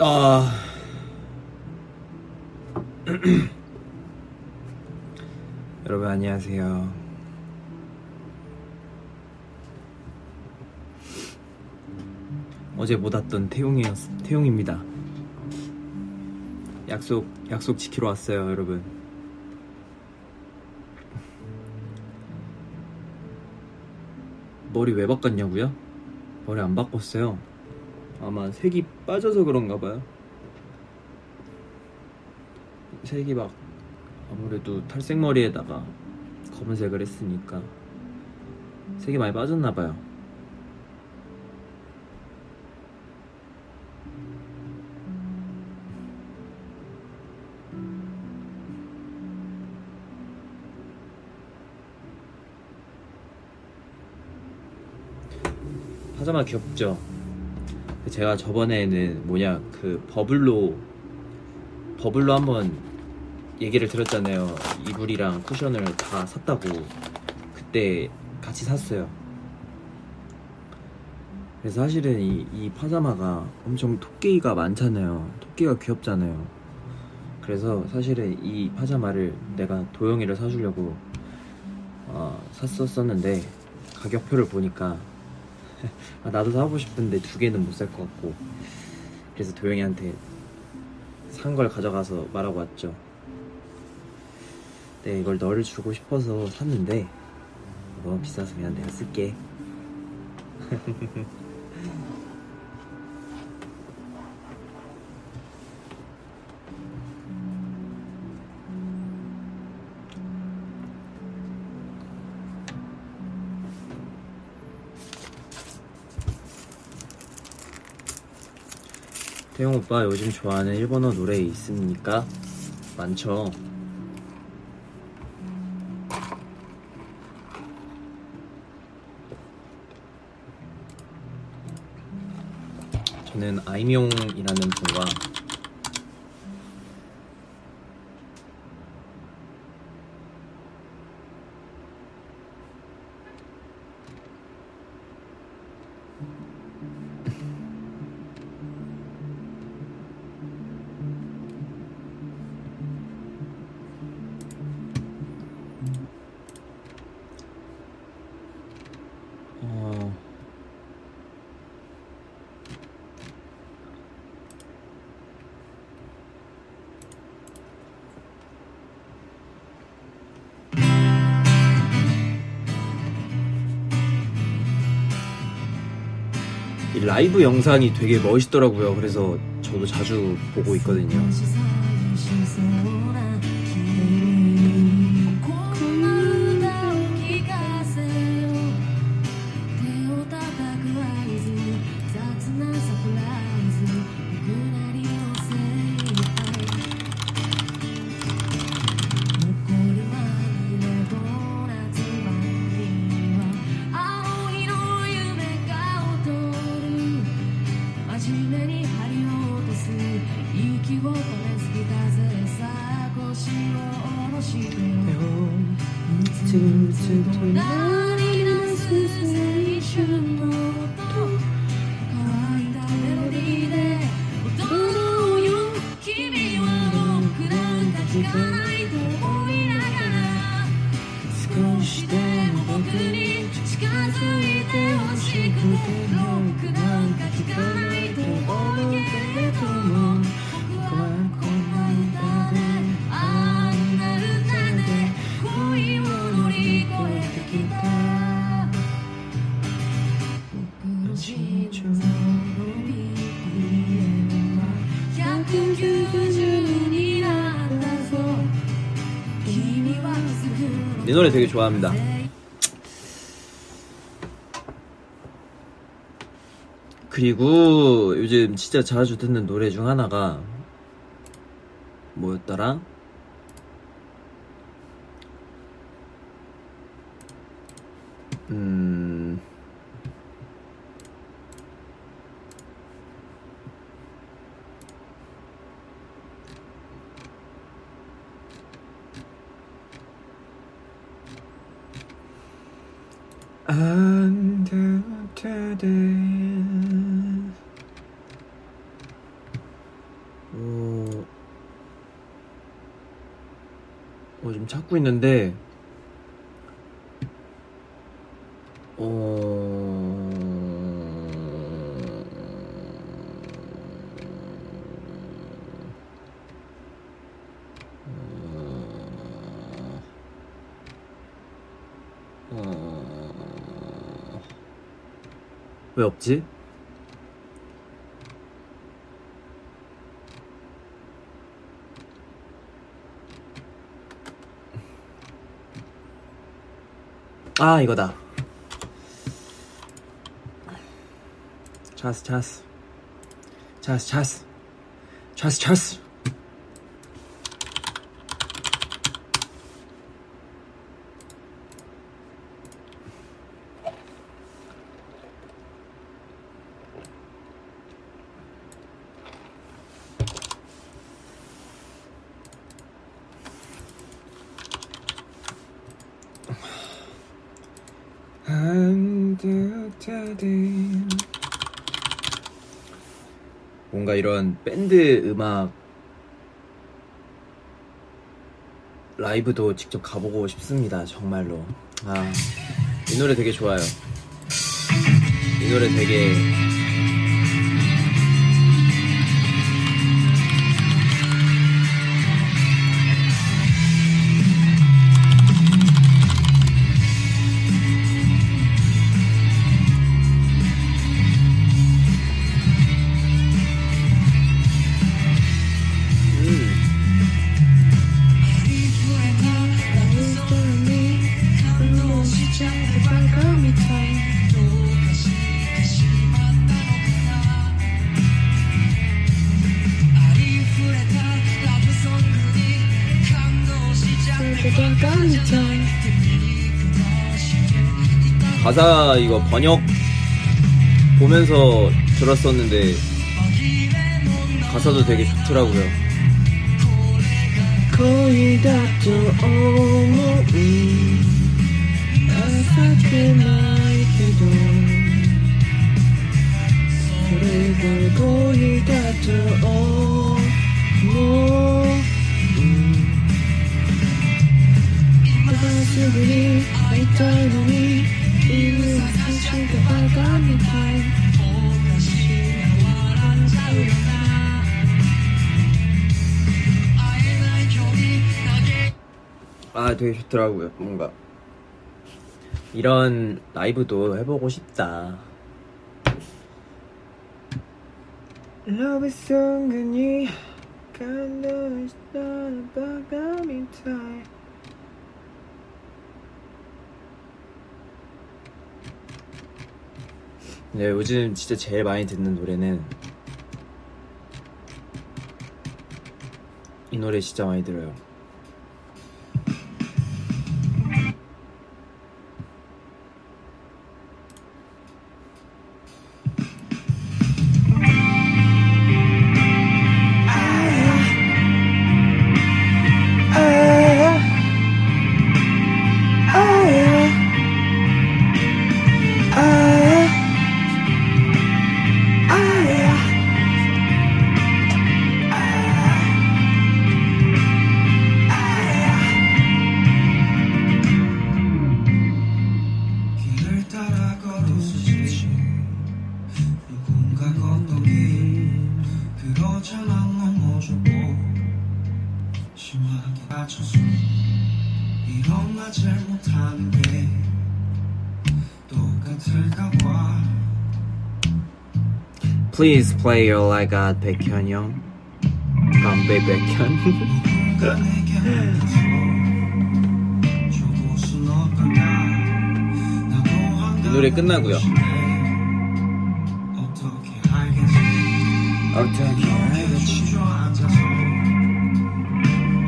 아 여러분 안녕하세요. 어제 못 왔던 태용이었 태용입니다. 약속 약속 지키러 왔어요, 여러분. 머리 왜 바꿨냐고요? 머리 안 바꿨어요. 아마 색이 빠져서 그런가 봐요. 색이 막 아무래도 탈색 머리에다가 검은색을 했으니까 색이 많이 빠졌나 봐요. 파자마 귀엽죠? 제가 저번에는 뭐냐 그 버블로 버블로 한번 얘기를 들었잖아요. 이불이랑 쿠션을 다 샀다고 그때 같이 샀어요. 그래서 사실은 이, 이 파자마가 엄청 토끼가 많잖아요. 토끼가 귀엽잖아요. 그래서 사실은 이 파자마를 내가 도영이를 사주려고 어, 샀었었는데 가격표를 보니까 아, 나도 사고 싶은데 두 개는 못 살 것 같고 그래서 도영이한테 산 걸 가져가서 말하고 왔죠. 네, 이걸 너를 주고 싶어서 샀는데 너무 비싸서 그냥 내가 쓸게. 태용 오빠 요즘 좋아하는 일본어 노래 있습니까? 많죠. 저는 아이명이라는 분과 라이브 영상이 되게 멋있더라고요. 그래서 저도 자주 보고 있거든요. 이 노래 되게 좋아합니다. 그리고 요즘 진짜 자주 듣는 노래 중 하나가 뭐였더라? 음. Under today 어, 어, 좀 찾고 있는데, 어, 어, 왜 없지? 아 이거다. 차스 차스 차스 차스 차스 차스 뭔가 이런 밴드 음악 라이브도 직접 가보고 싶습니다 정말로. 아 이 노래 되게 좋아요. 이 노래 되게 가사 이거 번역 보면서 들었었는데 가사도 되게 좋더라고요. 거의 다또 오므이 아삭게 나에게도 아 되게 좋더라고요 뭔가. 이런 라이브도 해보고 싶다. Is 은근히 간단히 바람이 타 요 네, 요즘 진짜 제일 많이 듣는 노래는 이 노래 진짜 많이 들어요. Please play your like God 백현영 건배 백현 이 노래 끝나고요. 어떻게 알겠지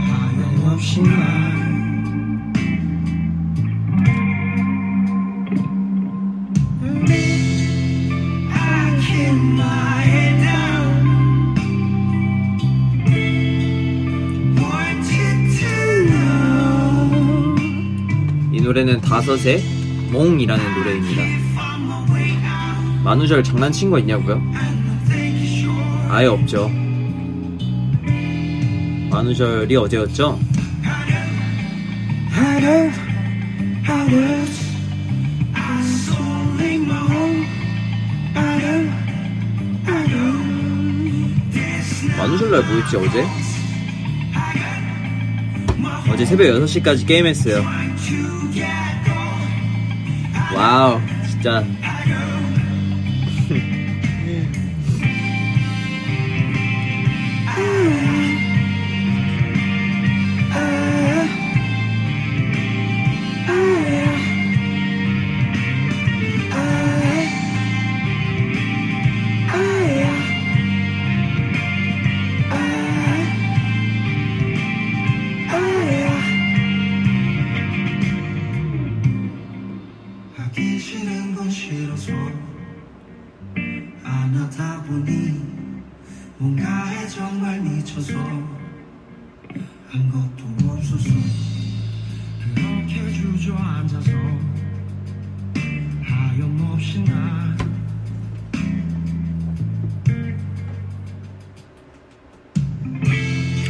하염없이 날 노래는 다섯의 몽이라는 노래입니다. 만우절 장난친 거 있냐고요? 아예 없죠. 만우절이 어제였죠? 만우절날 뭐였지 어제? 어제 새벽 6시까지 게임했어요 와우 진짜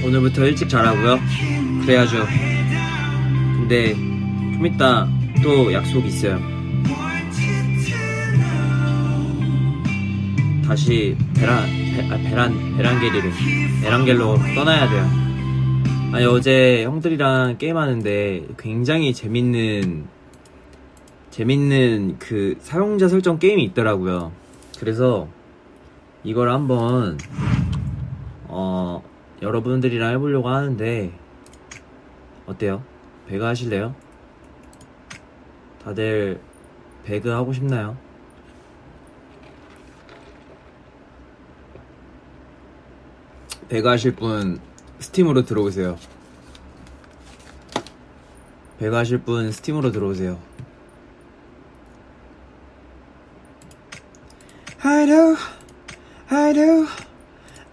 오늘부터 일찍 자라고요. 그래야죠. 근데 좀 이따 또 약속 있어요. 다시 베란 베, 아, 베란 베란게리를 베란겔로 떠나야 돼요. 아니 어제 형들이랑 게임하는데 굉장히 재밌는 재밌는 그 사용자 설정 게임이 있더라고요. 그래서 이걸 한번 어 여러분들이랑 해보려고 하는데 어때요? 배그 하실래요? 다들 배그 하고 싶나요? 배그 하실 분 스팀으로 들어오세요. 배그 하실 분 스팀으로 들어오세요. I do, I do,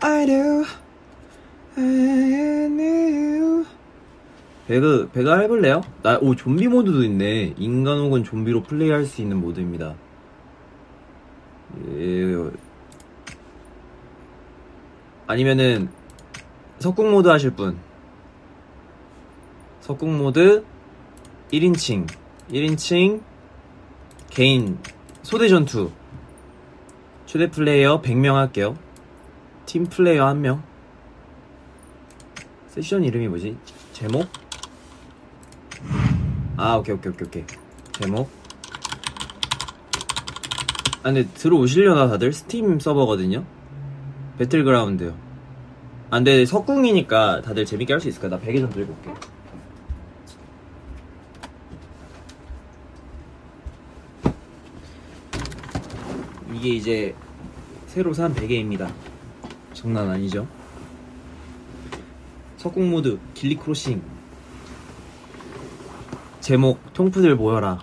I do, I do. 배그, 배그 해볼래요? 나, 오, 좀비 모드도 있네. 인간 혹은 좀비로 플레이할 수 있는 모드입니다. 예, 아니면은 석궁 모드 하실 분 석궁 모드 1인칭 1인칭 개인 소대 전투 초대 플레이어 100명 할게요 팀 플레이어 1명 세션 이름이 뭐지? 제목? 아 오케이 오케이 오케이 오케이 제목 아 근데 들어오시려나 다들? 스팀 서버거든요 배틀그라운드요. 안 돼, 석궁이니까 다들 재밌게 할 수 있을 거야. 나 베개 좀 들고 올게. 이게 이제 새로 산 베개입니다. 장난 아니죠? 석궁 모드 길리 크로싱 제목 통프들 모여라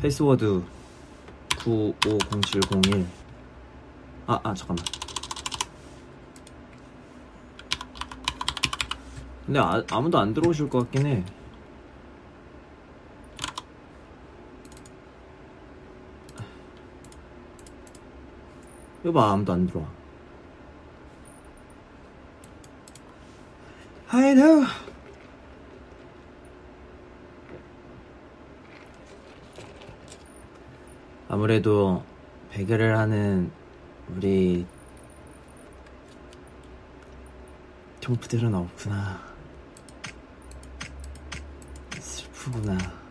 패스워드 950701 아, 아, 잠깐만. 근데 아, 아무도 안 들어오실 것 같긴 해. 이거 봐, 아무도 안 들어와. I know. 아무래도 배그를 하는 우리 경프들은 없구나. 슬프구나.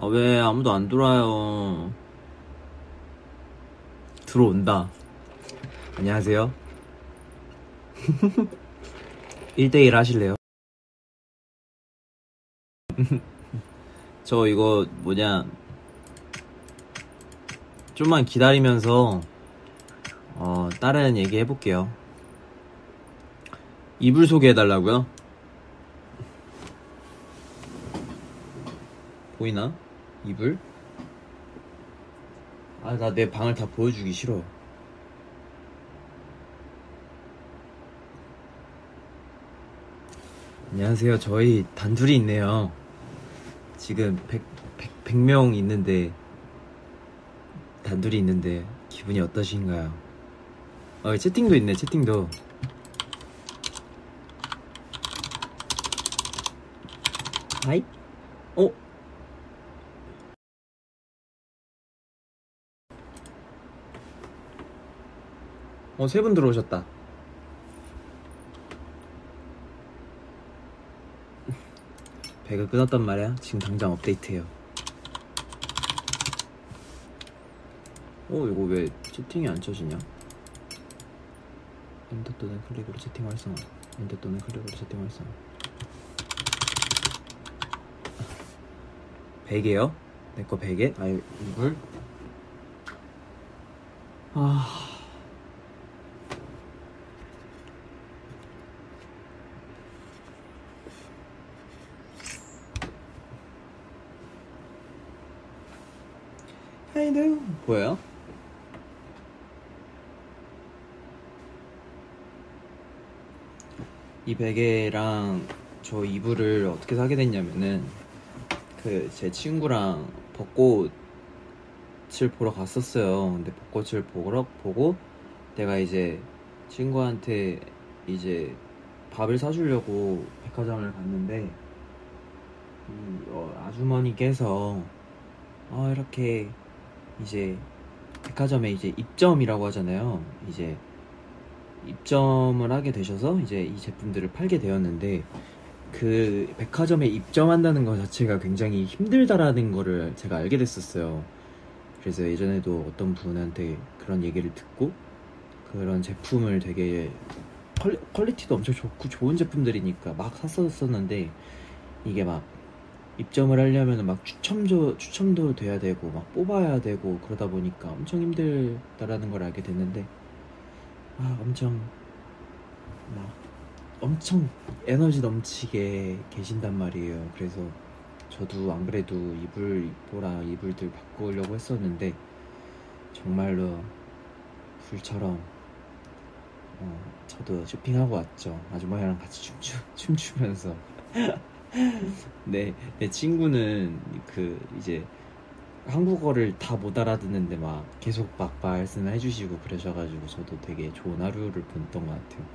아, 왜 아무도 안 들어와요? 들어온다. 안녕하세요. 1대1 하실래요? 저 이거 뭐냐 좀만 기다리면서 어 다른 얘기 해볼게요 이불 소개해달라고요? 보이나? 이불? 아 나 내 방을 다 보여주기 싫어 안녕하세요 저희 단둘이 있네요 지금 백, 100명 있는데 단둘이 있는데 기분이 어떠신가요? 어, 채팅도 있네 채팅도 Hi? 어? 어, 세 분 들어오셨다. 배가 끊었단 말이야. 지금 당장 업데이트해요. 어, 이거 왜 채팅이 안 쳐지냐? 엔터 또는 클릭으로 채팅 활성화. 엔터 또는 클릭으로 채팅 활성화. 베개요? 내거 베개? 아유, 이불? 아. 하이도 뭐예요? 이 베개랑 저 이불을 어떻게 사게 됐냐면은 그 제 친구랑 벚꽃을 보러 갔었어요. 근데 벚꽃을 보러 보고 내가 이제 친구한테 이제 밥을 사주려고 백화점을 갔는데 이 어, 아주머니께서 어, 이렇게 이제 백화점에 이제 입점이라고 하잖아요. 이제 입점을 하게 되셔서 이제 이 제품들을 팔게 되었는데 그 백화점에 입점한다는 것 자체가 굉장히 힘들다라는 거를 제가 알게 됐었어요. 그래서 예전에도 어떤 분한테 그런 얘기를 듣고 그런 제품을 되게 퀄리, 퀄리티도 엄청 좋고 좋은 제품들이니까 막 샀었었는데 이게 막 입점을 하려면 막 추첨도 추첨도 돼야 되고 막 뽑아야 되고 그러다 보니까 엄청 힘들다라는 걸 알게 됐는데 아 엄청 막 엄청 에너지 넘치게 계신단 말이에요. 그래서 저도 안 그래도 이불 보라 이불들 바꾸려고 했었는데 정말로 불처럼 어, 저도 쇼핑하고 왔죠. 아주머니랑 같이 춤추, 춤추면서 네, 내 친구는 그 이제 한국어를 다 못 알아듣는데 막 계속 막 말씀을 해주시고 그러셔가지고 저도 되게 좋은 하루를 보냈던 것 같아요.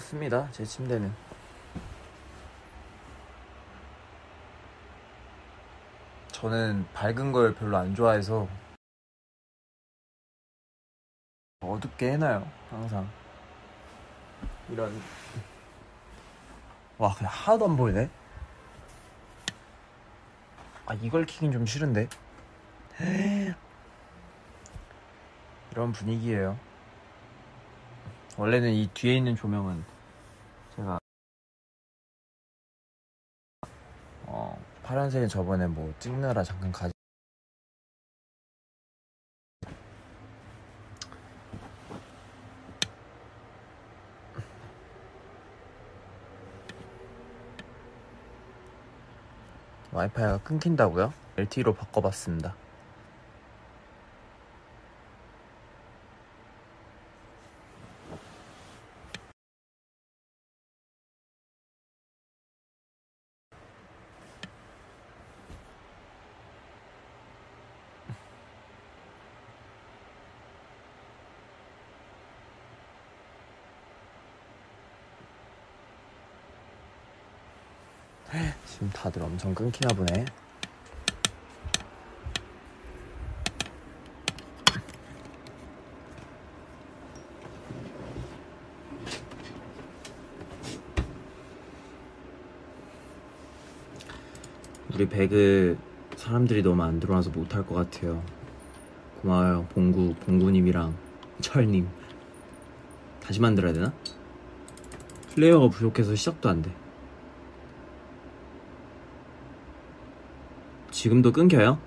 이렇습니다. 제 침대는. 저는 밝은 걸 별로 안 좋아해서 어둡게 해놔요. 항상. 이런. 와, 그냥 하나도 안 보이네? 아, 이걸 키긴 좀 싫은데? 이런 분위기예요. 원래는 이 뒤에 있는 조명은 제가 어, 파란색은 저번에 뭐 찍느라 잠깐 가지 와이파이가 끊긴다고요? LTE로 바꿔봤습니다. 지금 엄청 끊기나 보네. 우리 배그 사람들이 너무 안 들어와서 못할 것 같아요. 고마워요. 봉구, 봉구님이랑 철님. 다시 만들어야 되나? 플레이어가 부족해서 시작도 안 돼. 지금도 끊겨요?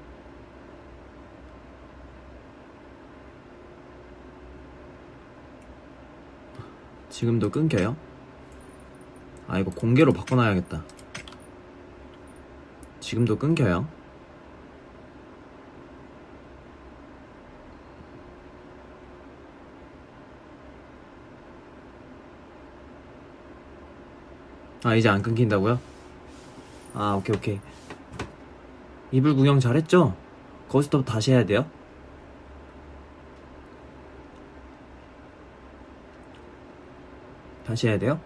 지금도 끊겨요? 아 이거 공개로 바꿔놔야겠다 지금도 끊겨요 아 이제 안 끊긴다고요? 아 오케이 오케이 이불 구경 잘했죠? 거기서부터 다시 해야 돼요? 다시 해야 돼요?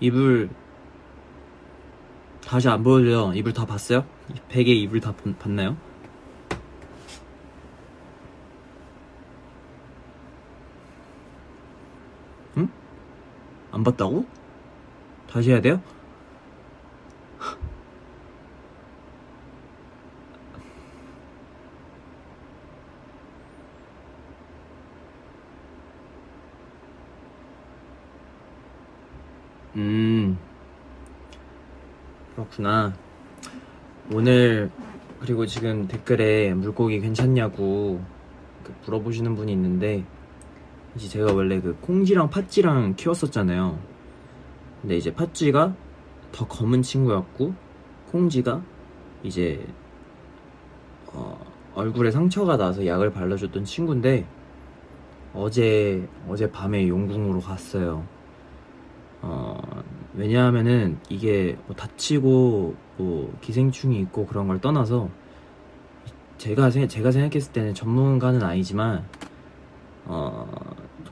이불 다시 안 보여줘요. 이불 다 봤어요? 베개 이불 다 본- 봤나요? 응? 안 봤다고? 다시 해야 돼요? 음, 그렇구나. 오늘, 그리고 지금 댓글에 물고기 괜찮냐고 그 물어보시는 분이 있는데, 이제 제가 원래 그 콩지랑 팥쥐랑 키웠었잖아요. 근데 이제 팥쥐가 더 검은 친구였고, 콩지가 이제, 어, 얼굴에 상처가 나서 약을 발라줬던 친구인데, 어제, 어제 밤에 용궁으로 갔어요. 어, 왜냐하면은 이게 뭐 다치고 뭐 기생충이 있고 그런 걸 떠나서 제가 생- 제가 생각했을 때는 전문가는 아니지만 어,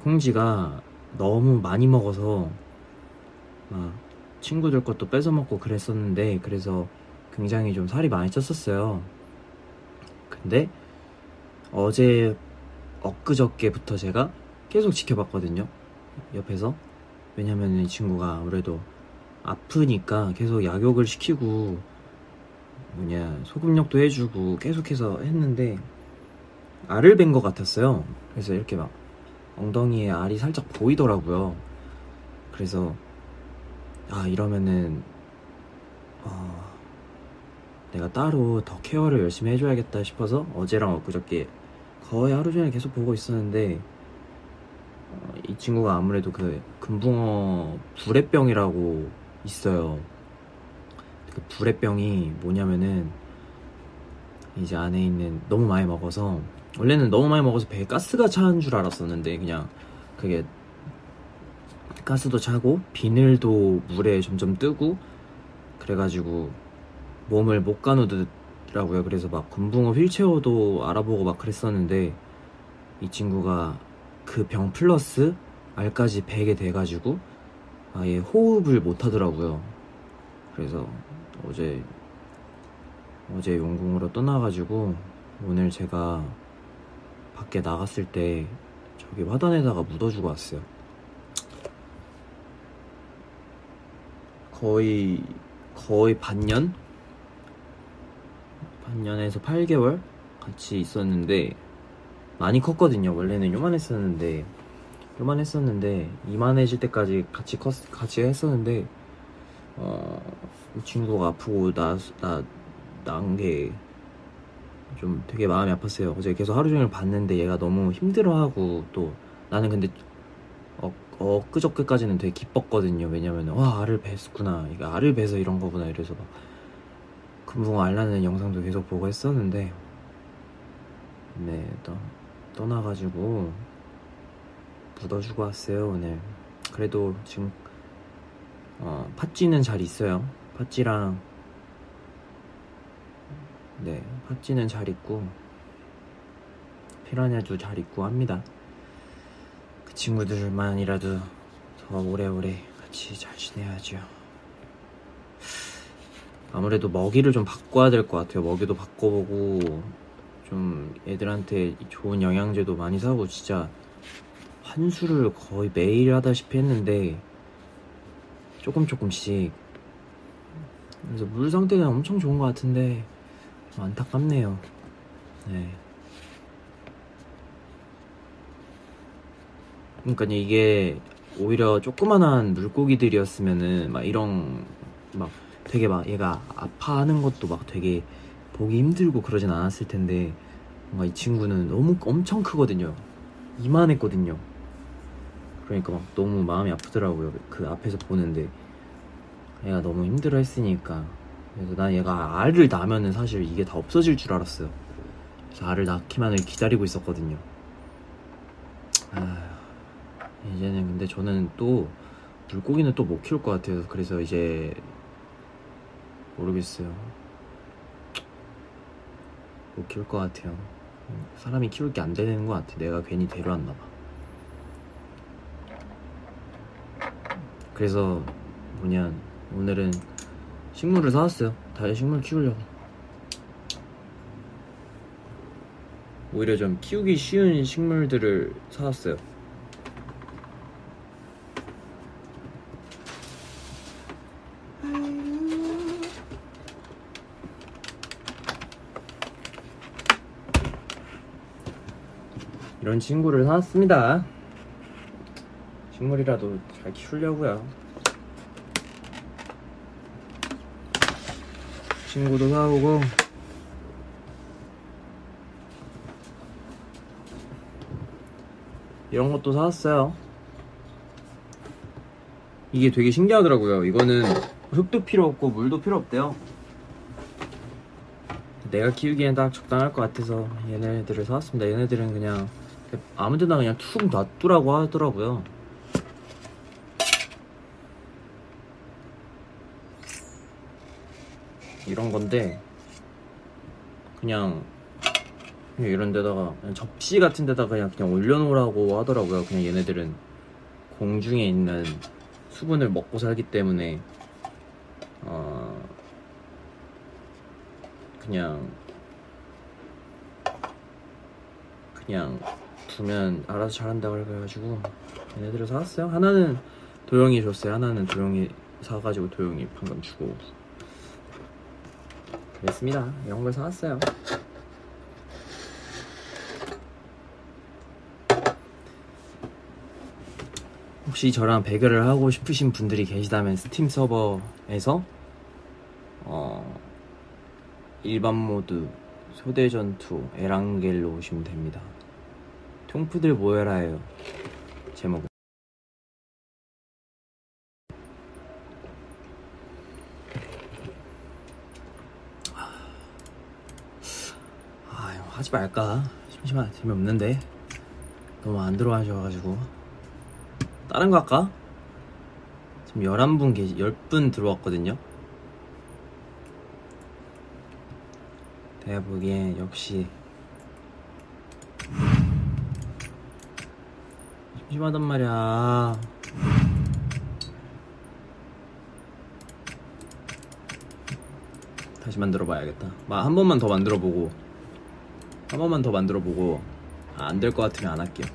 콩지가 너무 많이 먹어서 막 친구들 것도 뺏어 먹고 그랬었는데 그래서 굉장히 좀 살이 많이 쪘었어요. 근데 어제 엊그저께부터 제가 계속 지켜봤거든요. 옆에서 왜냐면 이 친구가 아무래도 아프니까 계속 약욕을 시키고 뭐냐 소금욕도 해주고 계속해서 했는데 알을 벤것 같았어요. 그래서 이렇게 막 엉덩이에 알이 살짝 보이더라고요. 그래서 아 이러면은 어, 내가 따로 더 케어를 열심히 해줘야겠다 싶어서 어제랑 엊그저께 거의 하루 종일 계속 보고 있었는데 어, 이 친구가 아무래도 그 금붕어 불의병이라고 있어요. 그 불의병이 뭐냐면은 이제 안에 있는 너무 많이 먹어서 원래는 너무 많이 먹어서 배에 가스가 차는 줄 알았었는데 그냥 그게 가스도 차고 비늘도 물에 점점 뜨고 그래가지고 몸을 못 가누더라고요. 그래서 막 금붕어 휠체어도 알아보고 막 그랬었는데 이 친구가 그 병 플러스 알까지 배게 돼가지고 아예 호흡을 못 하더라고요. 그래서 어제 어제 용궁으로 떠나가지고 오늘 제가 밖에 나갔을 때 저기 화단에다가 묻어주고 왔어요. 거의 거의 반년 반년에서 8개월 같이 있었는데 많이 컸거든요. 원래는 요만했었는데 요만했었는데 이만해질 때까지 같이 컸 같이 했었는데 어, 이 친구가 아프고 나나난 게 좀 되게 마음이 아팠어요. 어제 계속 하루 종일 봤는데 얘가 너무 힘들어하고 또 나는 근데 어, 엊그저께까지는 되게 기뻤거든요. 왜냐면 와 알을 뱄구나. 이거 알을 뱄서 이런 거구나. 이래서 막 금붕어 알라는 영상도 계속 보고 했었는데 네또 떠나가지고 묻어주고 왔어요 오늘. 그래도 지금 어, 팥쥐는 잘 있어요. 팥쥐랑 네 팥쥐는 잘 있고 피라냐도 잘 있고 합니다. 그 친구들만이라도 더 오래오래 같이 잘 지내야죠. 아무래도 먹이를 좀 바꿔야 될 것 같아요. 먹이도 바꿔보고 좀 애들한테 좋은 영양제도 많이 사고 진짜 환수를 거의 매일 하다시피 했는데 조금 조금씩 그래서 물 상태가 엄청 좋은 것 같은데 좀 안타깝네요. 네. 그러니까 이게 오히려 조그만한 물고기들이었으면은 막 이런 막 되게 막 얘가 아파하는 것도 막 되게 보기 힘들고 그러진 않았을 텐데 뭔가 이 친구는 너무 엄청 크거든요. 이만했거든요. 그러니까 막 너무 마음이 아프더라고요. 그 앞에서 보는데 얘가 너무 힘들어 했으니까 그래서 난 얘가 알을 낳으면은 사실 이게 다 없어질 줄 알았어요. 그래서 알을 낳기만을 기다리고 있었거든요. 아, 이제는 근데 저는 또 물고기는 또 못 키울 것 같아요. 그래서 이제 모르겠어요. 못 키울 것 같아요. 사람이 키울 게 안 되는 것 같아. 내가 괜히 데려왔나 봐. 그래서 뭐냐 오늘은 식물을 사왔어요. 다시 식물 키우려고. 오히려 좀 키우기 쉬운 식물들을 사왔어요. 이런 친구를 사왔습니다. 식물이라도 잘 키우려고요. 친구도 사오고 이런 것도 사왔어요. 이게 되게 신기하더라고요. 이거는 흙도 필요 없고 물도 필요 없대요. 내가 키우기엔 딱 적당할 것 같아서 얘네들을 사왔습니다. 얘네들은 그냥 아무데나 그냥 툭 놔두라고 하더라고요. 이런 건데 그냥 그냥 이런 데다가 그냥 접시 같은 데다가 그냥 그냥 올려놓으라고 하더라고요. 그냥 얘네들은 공중에 있는 수분을 먹고 살기 때문에 어 그냥 그냥 두면 알아서 잘한다고 그래가지고 얘네들을 사왔어요. 하나는 도영이 줬어요. 하나는 도영이 사가지고 도영이 방금 주고 그랬습니다. 이런 걸 사왔어요. 혹시 저랑 배그를 하고 싶으신 분들이 계시다면 스팀 서버에서 어 일반 모드 소대 전투 에랑겔로 오시면 됩니다. 통프들 모여라예요. 제목은. 아, 이거 하지 말까? 심심하, 재미없는데. 너무 안 들어와셔가지고. 다른 거 할까? 지금 11분 계시, 10분 들어왔거든요. 내가 보기엔 역시 심심하단 말이야. 다시 만들어 봐야겠다. 한 번만 더 만들어 보고 한 번만 더 만들어 보고 아, 안될 것 같으면 안 할게요.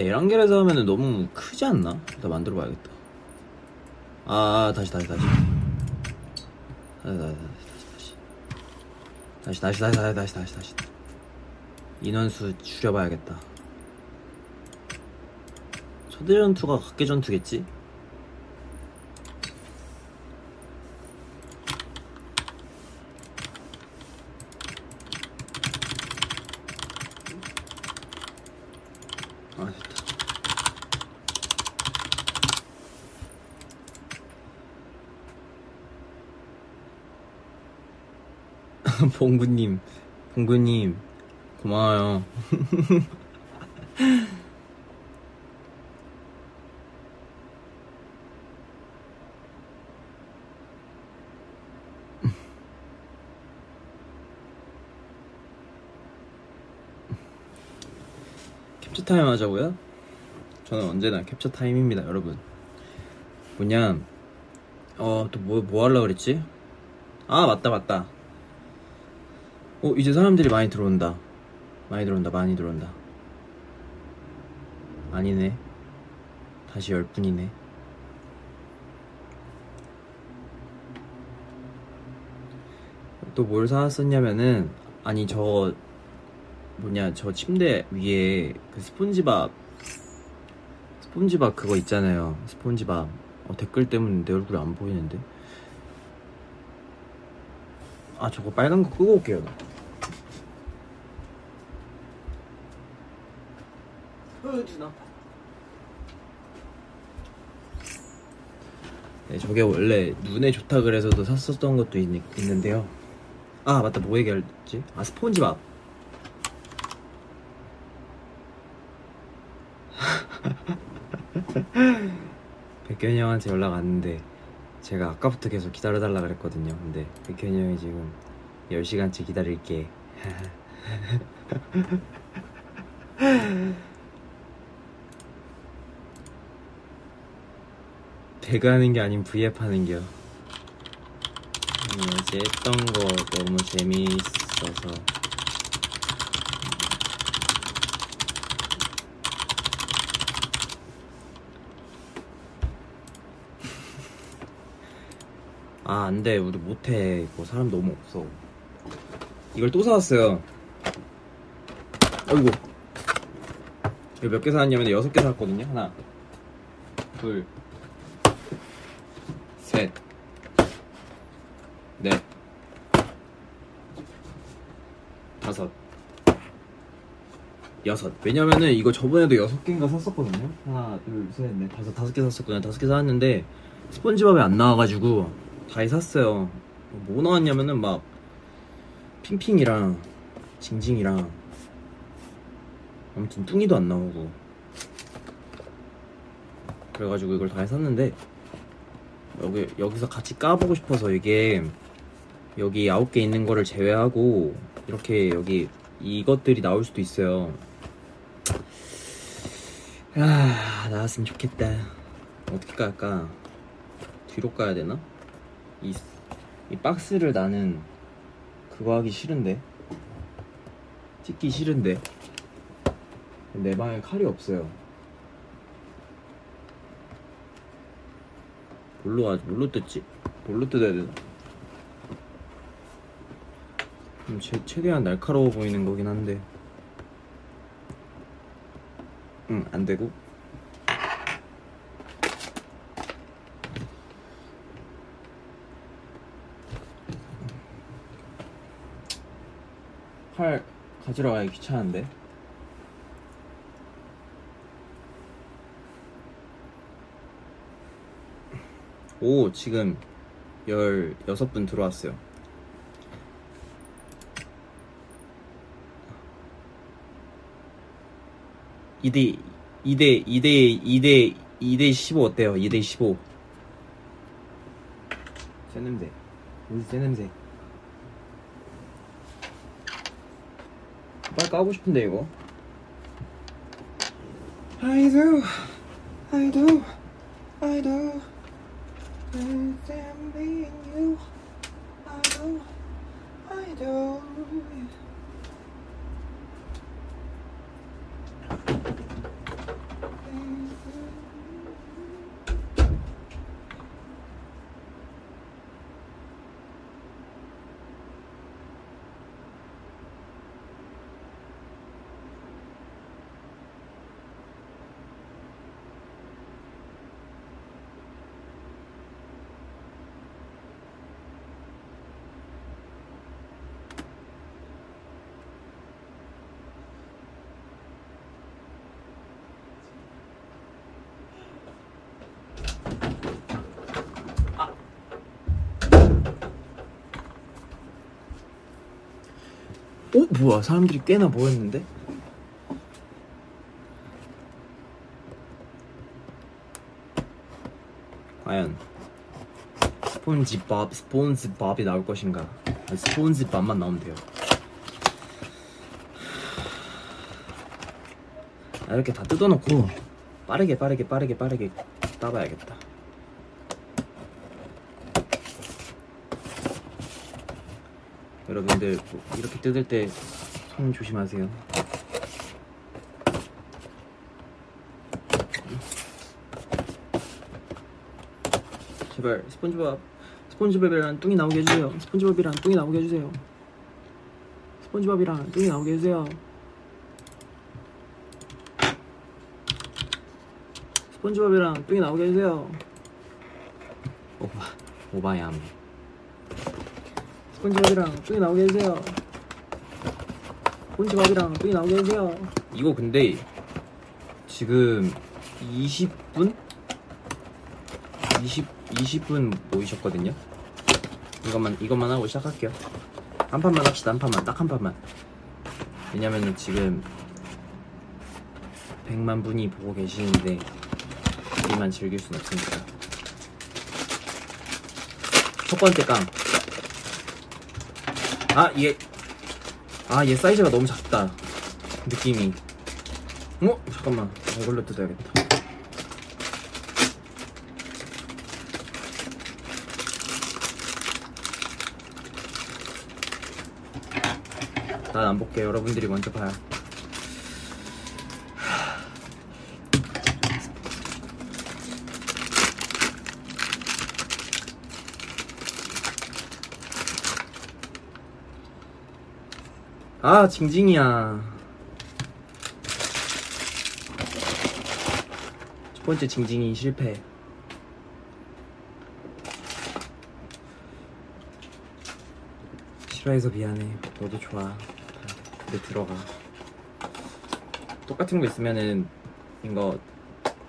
근데 에란겔에서 하면은 너무 크지 않나? 일단 만들어 봐야겠다. 아, 아, 다시, 다시, 다시. 다시, 다시, 다시, 다시. 다시, 다시, 다시, 다시, 다시, 다시, 다시. 인원수 줄여봐야겠다. 초대 전투가 각계 전투겠지? 아, 됐다. 봉구님, 봉구님, 고마워요. 캡처 타임 하자고요? 저는 언제나 캡처 타임입니다, 여러분. 뭐냐 어 또 뭐 뭐 하려고 그랬지 아 맞다 맞다 어 이제 사람들이 많이 들어온다. 많이 들어온다 많이 들어온다. 아니네. 다시 열 분이네. 또 뭘 사왔었냐면은 아니 저 뭐냐 저 침대 위에 그 스폰지밥 스폰지밥 그거 있잖아요. 스폰지밥. 어, 댓글 때문에 내 얼굴이 안 보이는데 아 저거 빨간 거 끄고 올게요 어, 누나. 네, 저게 원래 눈에 좋다 그래서도 샀었던 것도 있, 있는데요. 아 맞다 뭐 얘기할지? 아 스폰지밥. 백현이 형한테 연락 왔는데 제가 아까부터 계속 기다려달라 그랬거든요. 근데 백현이 형이 지금 10시간째 기다릴게. 배그 하는 게 아닌 V앱 하는 게요. 음, 어제 했던 거 너무 재미있어서. 아, 안 돼. 우리 못해. 이거 사람 너무 없어. 이걸 또 사왔어요. 어이구. 이거 몇 개 사왔냐면 여섯 개 샀거든요. 하나, 둘, 셋, 넷, 다섯, 여섯. 왜냐면은 이거 저번에도 여섯 개인가 샀었거든요. 하나, 둘, 셋, 넷, 다섯, 다섯 개 샀었거든요. 다섯 개 샀는데 스폰지밥이 안 나와가지고 다시 샀어요. 뭐 나왔냐면은 막 핑핑이랑 징징이랑 아무튼 뚱이도 안 나오고 그래가지고 이걸 다시 샀는데 여기 여기서 같이 까보고 싶어서 이게 여기 아홉 개 있는 거를 제외하고 이렇게 여기 이것들이 나올 수도 있어요. 아 나왔으면 좋겠다. 어떻게 깔까? 뒤로 까야 되나? 이, 이 박스를 나는 그거 하기 싫은데 찍기 싫은데 내 방에 칼이 없어요. 뭘로 하지? 뭘로 뜯지? 뭘로 뜯어야 되나? 음, 제, 최대한 날카로워 보이는 거긴 한데 응, 안 되고 칼 가지러 가기 귀찮은데? 오 지금 16분 들어왔어요. 이대 2대 2대 2대 2대 15 어때요? 2대 15 쇠냄새. 어디 쇠냄새 빨리 까고 싶은데 이거 I do I do I do I am being you I do I do 어? 뭐야 사람들이 꽤나 모였는데? 과연 스폰지밥 스폰지밥이 나올 것인가? 스폰지밥만 나오면 돼요. 아, 이렇게 다 뜯어놓고 빠르게 빠르게 빠르게 빠르게 따봐야겠다 여러분들 이렇게 뜯을 때 손 조심하세요. 제발 스폰지밥 스폰지밥이랑 뚱이 나오게 해주세요. 스폰지밥이랑 뚱이 나오게 해주세요. 스폰지밥이랑 뚱이 나오게 해주세요. 스폰지밥이랑 뚱이 나오게 해주세요. 오바 오바얌. 스폰지밥이랑 뚱이 나오게 해주세요. 스폰지밥이랑 뚱이 나오게 해주세요. 이거 근데 지금 20분? 20 20분 모이셨거든요. 이것만 이것만 하고 시작할게요. 한 판만 합시다. 한 판만 딱 한 판만. 왜냐면은 지금 100만 분이 보고 계시는데 우리만 즐길 순 없으니까. 첫 번째 깡. 아, 얘. 아, 얘 사이즈가 너무 작다. 느낌이. 어? 잠깐만. 이걸로 뜯어야겠다. 난 안 볼게. 여러분들이 먼저 봐요. 아, 징징이야. 첫 번째 징징이 실패. 싫어해서 미안해. 너도 좋아. 근데 들어가. 똑같은 거 있으면은 이거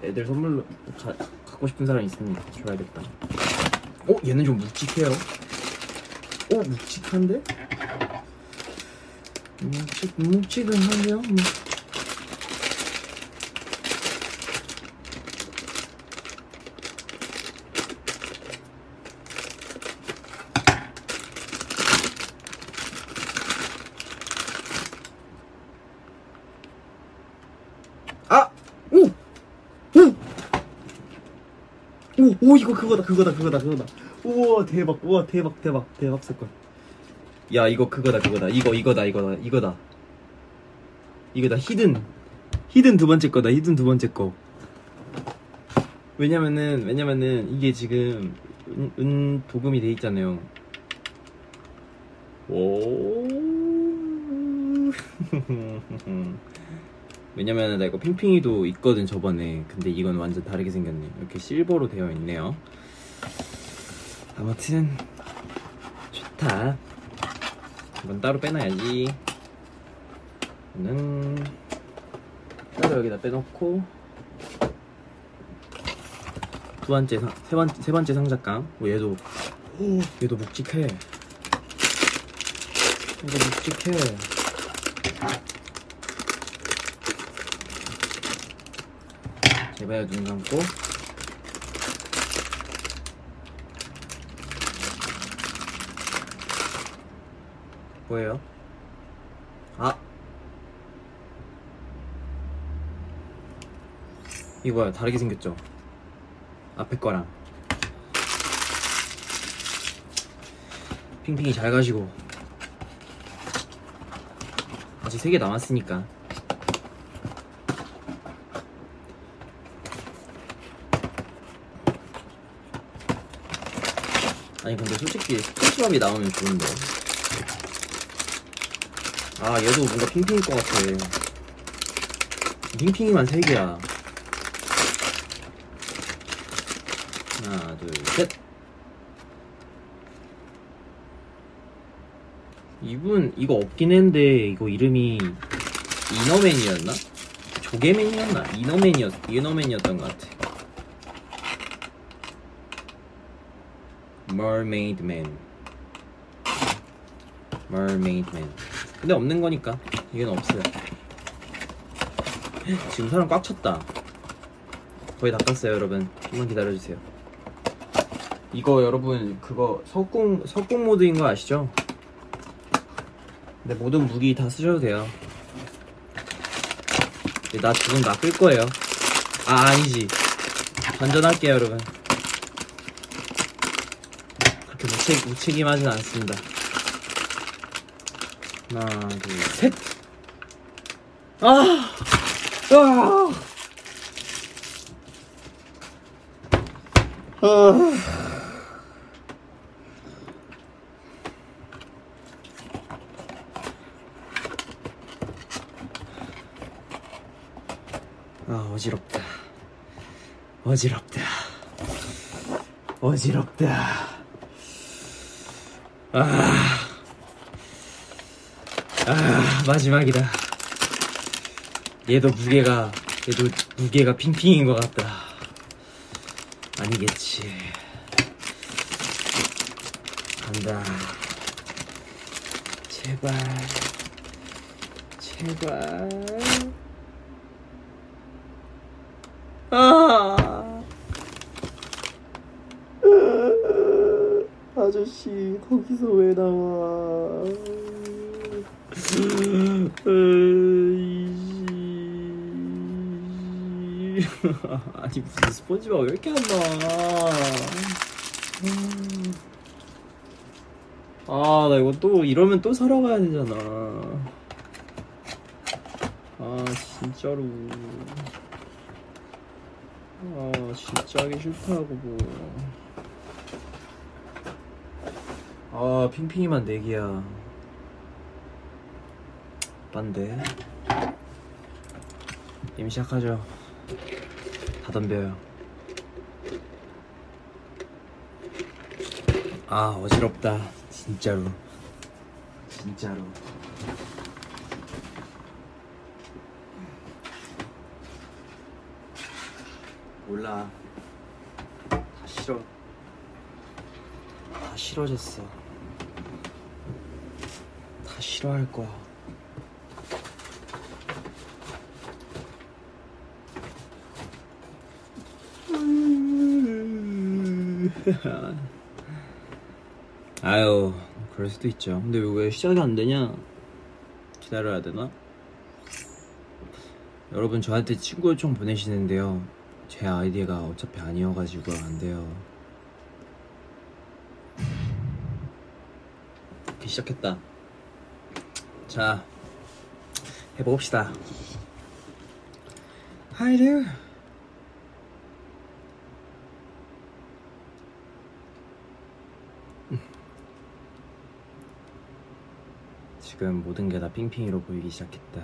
애들 선물로 가, 갖고 싶은 사람 있으면 줘야겠다. 어? 얘는 좀 묵직해요. 어? 묵직한데? 묵직, 묵직은 한데요? 오, 이거 그거다, 그거다, 그거다, 그거다. 우와, 대박, 우와, 대박, 대박, 대박 사건. 야, 이거 그거다, 그거다. 이거, 이거다, 이거다, 이거다. 이거다, hidden. hidden 두 번째 거다, hidden 두 번째 거. 왜냐면은, 왜냐면은, 이게 지금, 은, 은 도금이 돼 있잖아요. 오. 왜냐면 나 이거 핑핑이도 있거든 저번에 근데 이건 완전 다르게 생겼네 이렇게 실버로 되어 있네요 아무튼 좋다 이건 따로 빼놔야지. 이거는 따로 여기다 빼놓고. 두 번째 상, 세 번째 세 번째 상자깡. 오 얘도 오 얘도 묵직해. 얘도 묵직해. 제발 눈 감고 뭐예요? 아. 이거야 다르게 생겼죠? 앞에 거랑. 핑핑이 잘 가시고. 아직 3개 남았으니까. 아니 근데 솔직히 스폰지밥이 나오면 좋은데 아 얘도 뭔가 핑핑일 것 같아 핑핑이만 3개야 하나 둘셋 이분 이거 없긴 했는데 이거 이름이 이너맨이었나? 조개맨이었나? 이너맨이었 이너맨이었던 것 같아 Mermaid Man. 근데 없는 거니까 이건 없어요. 지금 사람 꽉 찼다. 거의 다 깠어요, 여러분. 좀만 기다려주세요. 이거 여러분 그거 석궁 석궁 모드인 거 아시죠? 근데 모든 무기 다 쓰셔도 돼요. 나 지금 나 끌 거예요. 아 아니지. 반전할게요, 여러분. 그렇게 무책, 무책임하진 않습니다. 하나, 둘, 셋. 아, 아, 아. 아, 어지럽다. 어지럽다. 어지럽다. 아, 아, 마지막이다. 얘도 무게가, 얘도 무게가 핑핑인 것 같다. 아니겠지. 간다. 제발. 제발. 아. 아저씨, 거기서 왜 나와? 아니, 무슨 스폰지밥 왜 이렇게 안 나와? 아, 나 이거 또, 이러면 또 사러 가야 되잖아. 아, 진짜로. 아, 진짜 하기 싫다고, 뭐. 아, 핑핑이만 내기야. 빤데. 이미 시작하죠. 다 덤벼요. 아, 어지럽다. 진짜로. 진짜로. 몰라. 다 싫어. 다 싫어졌어. 다 싫어할 거야. 아유, 그럴 수도 있죠. 근데 왜 시작이 안 되냐? 기다려야 되나? 여러분 저한테 친구 요청 보내시는데요. 제 아이디가 어차피 아니어가지고 안 돼요. 이렇게 시작했다. 자, 해봅시다. There. 지금 모든 게 다 핑핑이로 보이기 시작했다.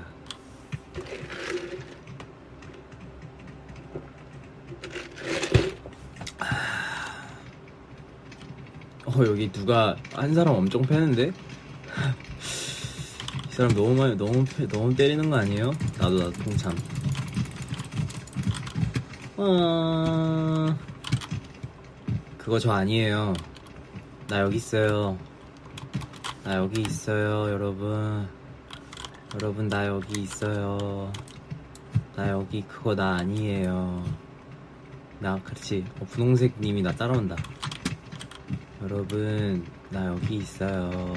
어 여기 누가 한 사람 엄청 패는데? 이 사람 너무 많이 너무 패, 너무 때리는 거 아니에요? 나도 나도 통참. 아 그거 저 아니에요. 나 여기 있어요. 나 여기 있어요, 여러분. 여러분 나 여기 있어요. 나 여기 그거 나 아니에요. 나 그렇지. 어, 분홍색 님이 나 따라온다. 여러분 나 여기 있어요.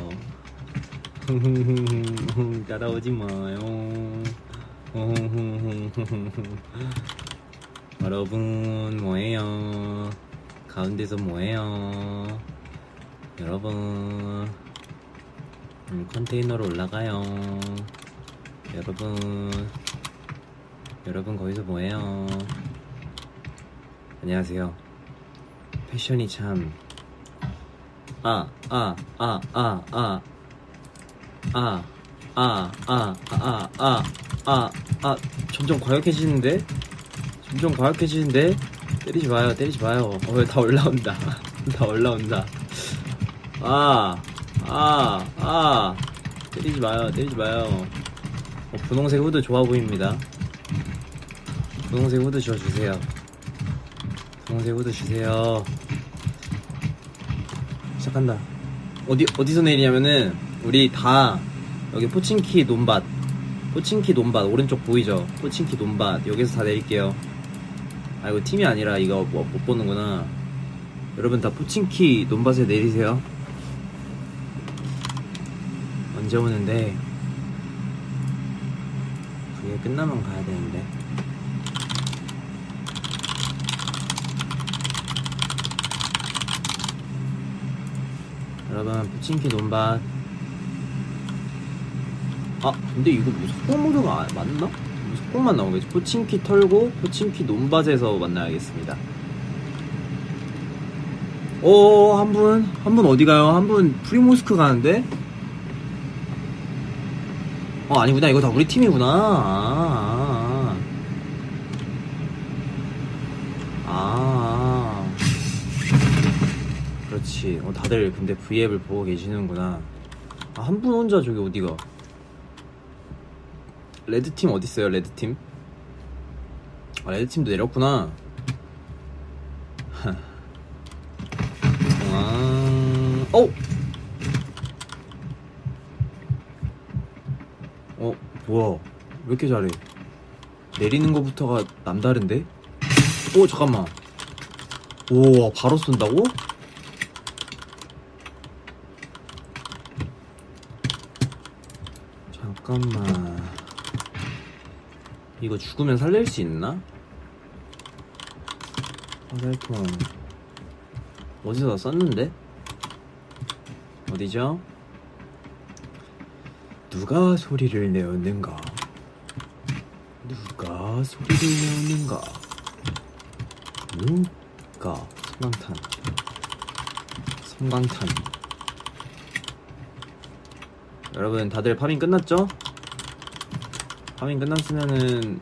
따라오지 마요. 여러분 뭐해요? 가운데서 뭐해요? 여러분 음, 컨테이너로 올라가요. 여러분 여러분 거기서 뭐해요? 안녕하세요. 패션이 참 아, 아, 아, 아, 아, 아, 아, 아, 아, 아, 아, 아, 점점 과격해지는데? 점점 과격해지는데? 때리지 마요, 때리지 마요. 어, 다 올라온다. 다 올라온다. 아, 아, 아, 때리지 마요, 때리지 마요. 어, 분홍색 후드 좋아 보입니다. 분홍색 후드 줘주세요. 분홍색 후드 주세요. 시작한다. 어디 어디서 내리냐면은 우리 다 여기 포친키 논밭, 포친키 논밭 오른쪽 보이죠? 포친키 논밭 여기서 다 내릴게요. 아 이거 팀이 아니라 이거 뭐, 못 보는구나. 여러분 다 포친키 논밭에 내리세요. 언제 오는데? 그게 끝나면 가야 되는데. 여러분 부친키 논밭 아 근데 이거 뭐 속공 모드가 아- 맞나? 뭐 속공만 나오겠지 포칭키 털고 포칭키 논밭에서 만나야겠습니다 오, 한 분, 한 분 어디 가요? 한 분 프리모스크 가는데? 어, 아니구나. 이거 다 우리 팀이구나. 아, 아, 아. 그렇지. 어, 다들 근데 V앱을 보고 계시는구나. 아, 한 분 혼자 저기 어디가? red팀 어딨어요, red팀? 아, 레드팀도 내렸구나. 아, 어? 어, 뭐야. 왜 이렇게 잘해? 내리는 것부터가 남다른데? 오, 잠깐만. 오, 바로 쏜다고? 잠깐만. 이거 죽으면 살릴 수 있나? 화살통. 어디서 다 썼는데? 어디죠? 누가 소리를 내었는가? 누가 소리를 내었는가? 누가 섬광탄 섬광탄 여러분 다들 farming 끝났죠? farming 끝났으면은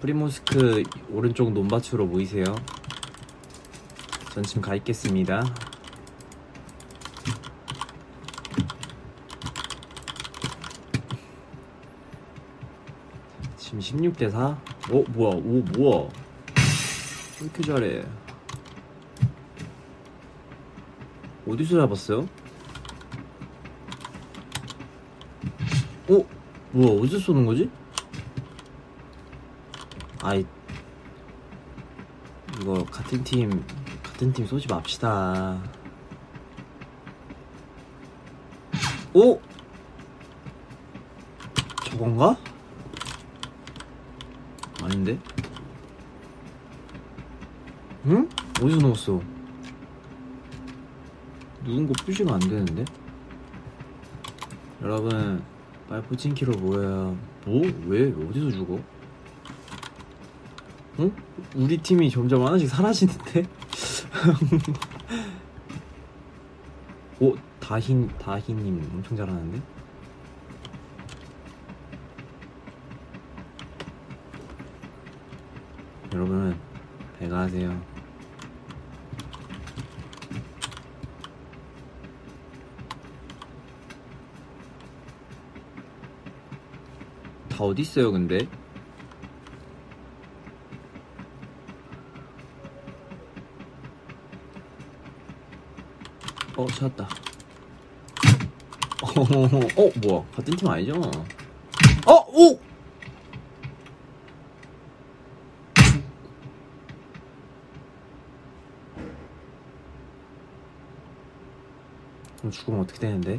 프리모스크 오른쪽 논밭으로 모이세요 전 지금 가 있겠습니다. 지금 16대 4? 어, 뭐야, 오, 뭐야. 왜 이렇게 잘해? 어디서 잡았어요? 어? 뭐야, 어디서 쏘는 거지? 아이, 이거 같은 팀 같은 팀 쏘지 맙시다. 오? 저건가? 아닌데? 응? 어디서 넣었어? 누군 거 표시가 안 되는데? 여러분, 빨리 포친키로 모여요. 뭐? 왜? 어디서 죽어? 응? 우리 팀이 점점 하나씩 사라지는데? 오, 다힌, 다힌님 엄청 잘하는데? 여러분은 배가 하세요. 다 어디 있어요, 근데? 어, 찾았다. 어, 어, 뭐야. 같은 팀 아니죠? 어, 오! 죽으면 어떻게 되는데?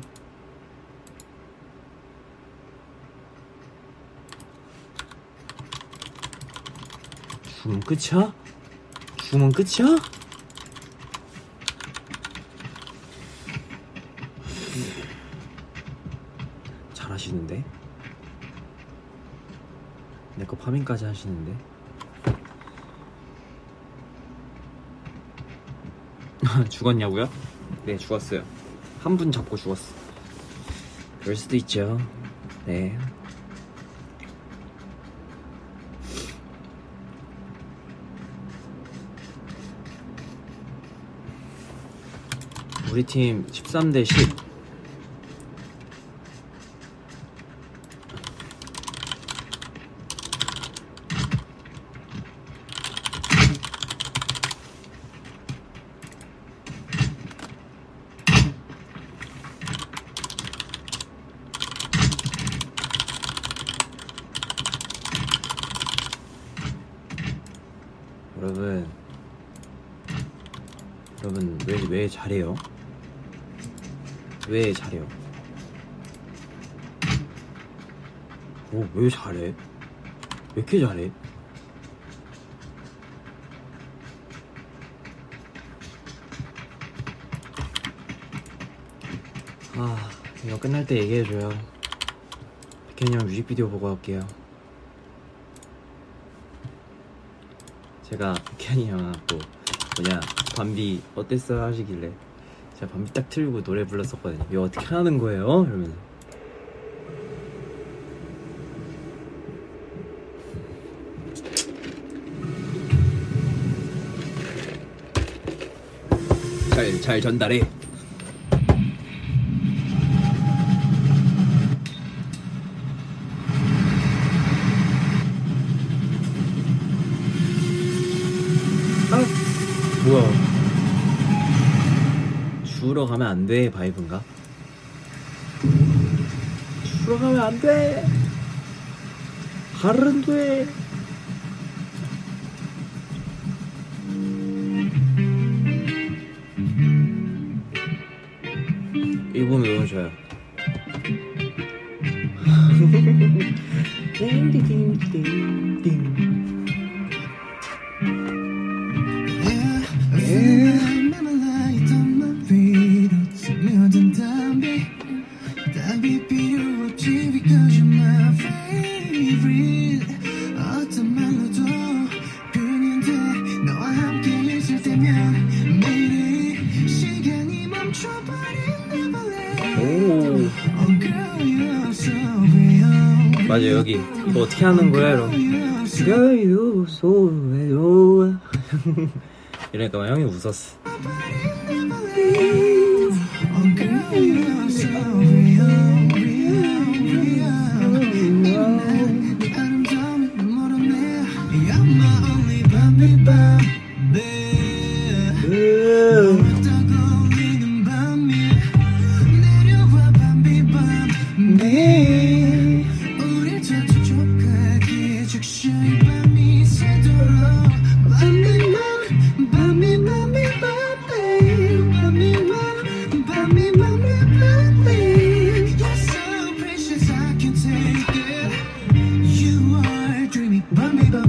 죽으면 끝이야? 죽으면 끝이야? 잘하시는데? 내 거 파밍까지 하시는데? 죽었냐고요? 네, 죽었어요. 한 분 잡고 죽었어. 그럴 수도 있죠. 네. 우리 팀 13대 10. 여러분, 여러분 왜 왜 잘해요? 왜 잘해요? 오, 왜 잘해? 왜 이렇게 잘해? 아, 이거 끝날 때 얘기해줘요. 백현이 형 뮤직비디오 보고 갈게요. 제가 백현이 형하고 뭐냐 밤비 어땠어 하시길래 제가 밤비 딱 틀고 노래 불렀었거든요. 이거 어떻게 하는 거예요? 이러면서 잘, 잘 전달해. 아, 뭐야. 주우러 가면 안 돼, 바이브인가? 주우러 가면 안 돼! 가르는 돼! 하는 거야 여유 소외로워 이러니까 막 형이 웃었어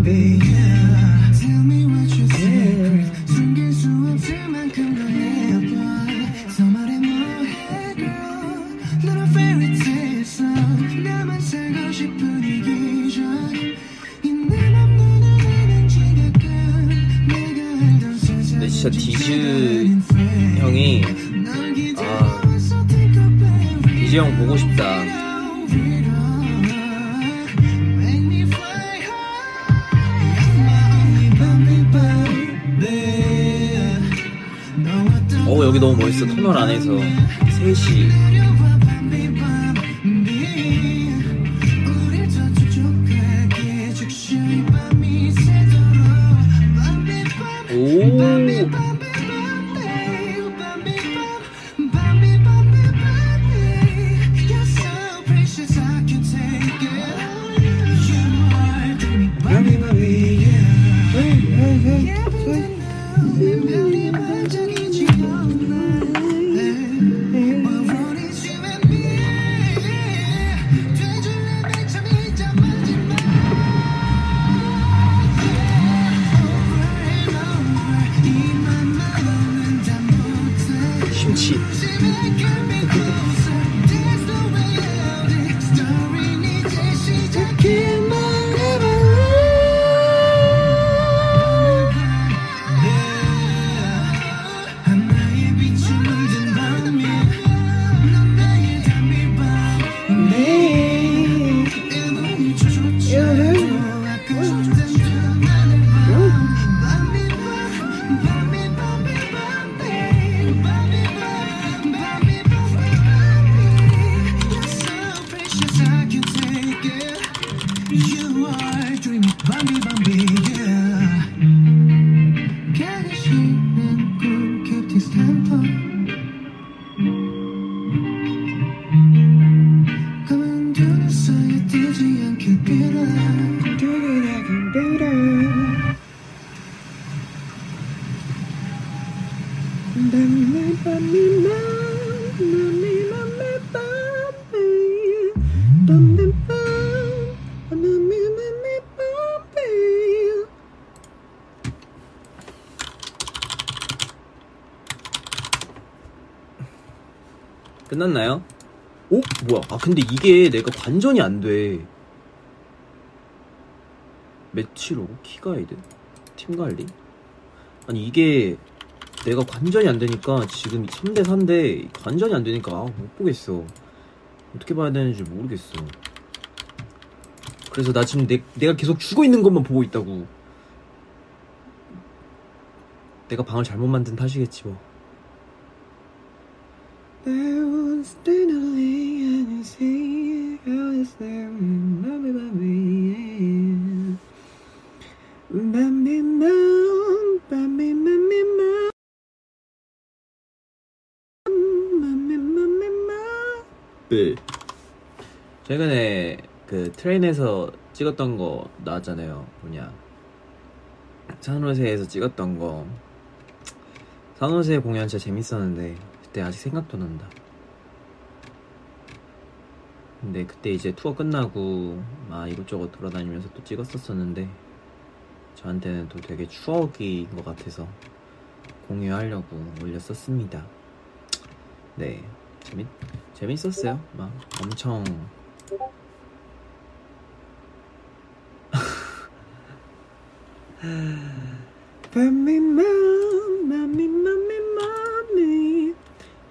be. 끝났나요? 어? 뭐야? 아 근데 이게 내가 관전이 안 돼. 매치로 키가이드 팀 관리? 아니 이게 내가 관전이 안 되니까 지금 3대 4인데 관전이 안 되니까 아, 못 보겠어. 어떻게 봐야 되는지 모르겠어. 그래서 나 지금 내, 내가 계속 죽어 있는 것만 보고 있다고. 내가 방을 잘못 만든 탓이겠지 뭐. There was finally and you see how is there baby baby baby mom baby baby mom baby baby mom 네. 최근에 그 트레인에서 찍었던 거 나왔잖아요. 뭐냐 산호세에서 찍었던 거 산호세 공연 진짜 재밌었는데 그때 아직 생각도 난다. 근데 그때 이제 투어 끝나고 막 이곳저곳 돌아다니면서 또 찍었었었는데 저한테는 또 되게 추억인 것 같아서 공유하려고 올렸었습니다. 네, 재밌 재밌었어요. 막 엄청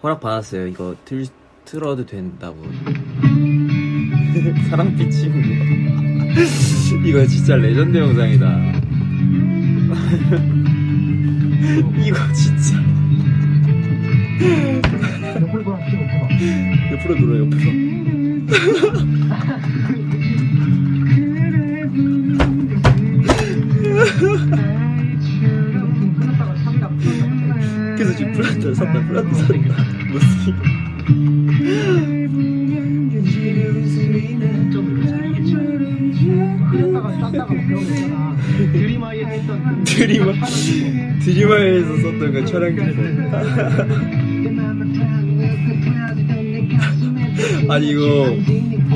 허락 받았어요. 이거 틀 틀어도 된다고. 사랑빛 친구. 이거 진짜 레전드 영상이다. 이거 진짜. 옆으로 눌러 옆으로. 그래서 지금 플란트 샀다 플란트 샀다 무슨 드리마 드리마에서 썼던 그 촬영기법 아니 이거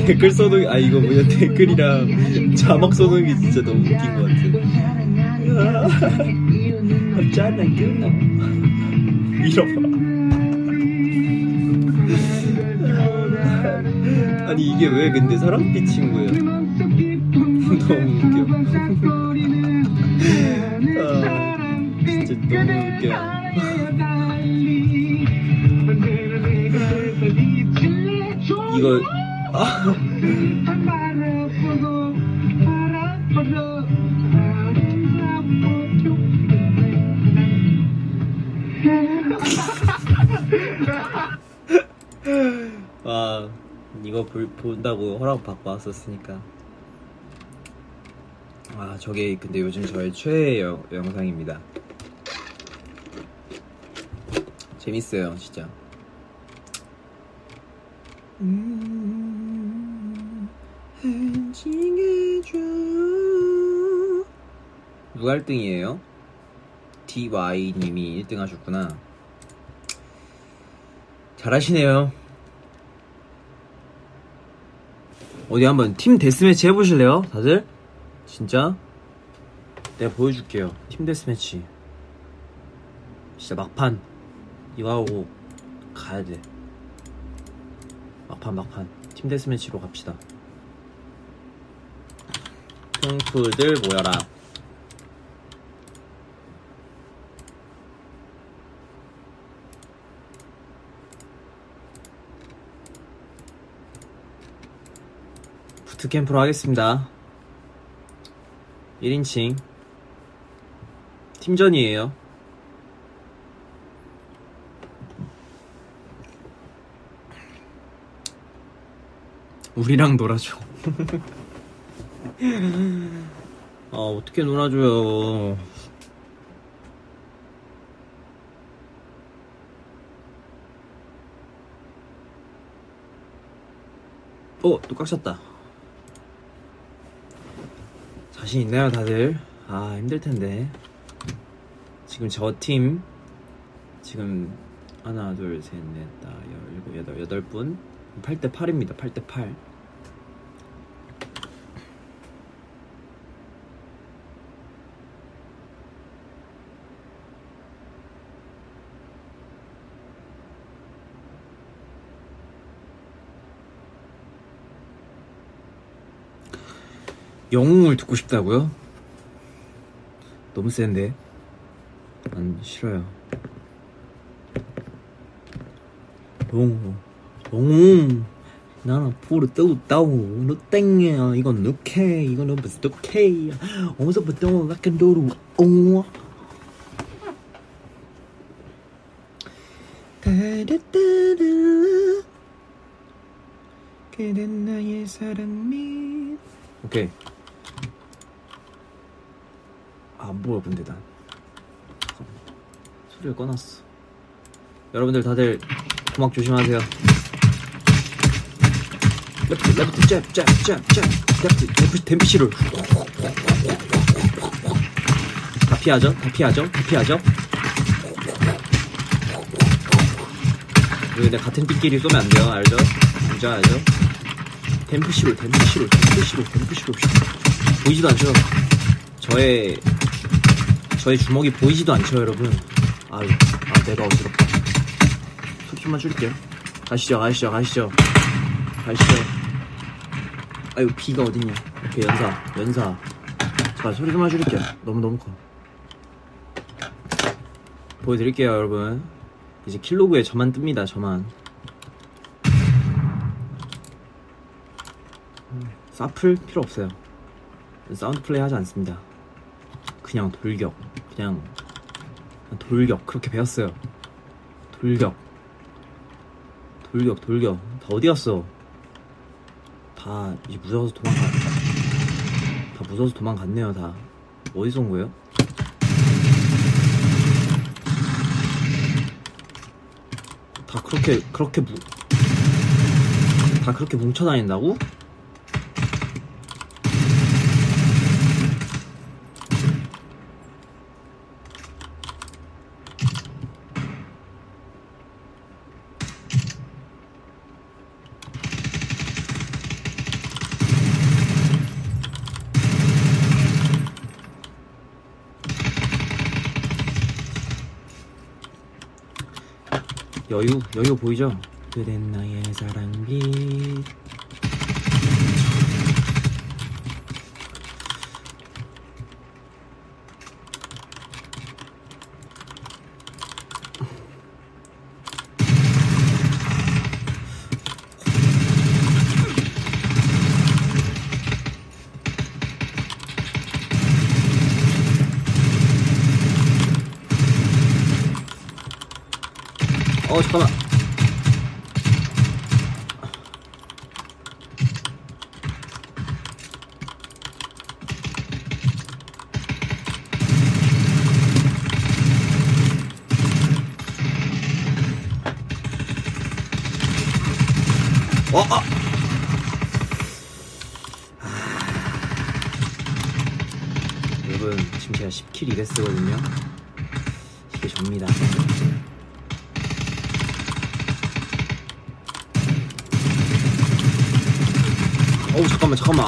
댓글 써놓은 아 이거 뭐냐 댓글이랑 자막 써놓은 게 진짜 너무 웃긴 것 같아. 어쩌나 끊어 이러봐. 아니 이게 왜 근데 사랑빛 친구야 너무 웃겨 아, 진짜 너무 웃겨 이거 아 아, 이거 볼, 본다고 허락 받고 왔었으니까. 아, 저게 근데 요즘 저의 최애 영, 영상입니다. 재밌어요, 진짜. 누가 1등이에요? DY님이 1등 하셨구나. 잘하시네요. 어디 한번 팀 데스매치 해보실래요? 다들? 진짜? 내가 보여줄게요. 팀 데스매치. 진짜 막판. 이거 하고 가야 돼. 막판, 막판. 팀 데스매치로 갑시다. 콩프들 모여라. 부트캠프로 하겠습니다. 1인칭. 팀전이에요. 우리랑 놀아줘. 아, 어떻게 놀아줘요. 어, 또 꽉 찼다. 자신 있나요, 다들? 아, 힘들 텐데. 지금 저 팀, 지금 하나, 둘, 셋, 넷, 다, 열, 일곱, 여덟, 여덟 분. 8대 8입니다. 8대 8. 영웅을 듣고 싶다고요? 너무 센데. 난 싫어요. 영웅, 영웅. 나는 앞으로 떠다오. 너 땡이야. 이건 오케이. 이건 벌써 오케이. 어서부터 약간 오. 따르따르. 그댄 나의 사랑이. 오케이. 아, 난 잠깐만. 소리를 꺼놨어. 여러분들 다들 고막 조심하세요. 레프트 레프트 잽잽잽잽 레프트 Dempsey roll 다 피하죠? 다 피하죠? 다 피하죠? 근데 같은 띠끼리 쏘면 안 돼요 알죠? 알죠 알죠? 댐프시로 댐프시로 댐프시로 댐프시로 보이지도 않죠? 저의 저의 주먹이 보이지도 않죠, 여러분. 아유, 아, 내가 어지럽다. 속 좀만 줄일게요. 가시죠, 가시죠, 가시죠. 가시죠. 아유, 비가 어딨냐. 오케이, 연사, 연사. 자, 소리 좀만 줄일게요. 너무너무 커. 보여드릴게요, 여러분. 이제 킬로그에 저만 뜹니다, 저만. 사플 필요 없어요. 사운드 플레이 하지 않습니다. 그냥 돌격. 그냥 돌격. 그렇게 배웠어요. 돌격. 돌격 돌격. 다 어디 갔어? 다 이제 무서워서 도망가. 다 무서워서 도망갔네요 다. 어디서 온 거예요? 다 그렇게 그렇게 무, 다 그렇게 뭉쳐 다닌다고? 여유 여유 보이죠? 그댄 나의 사랑빛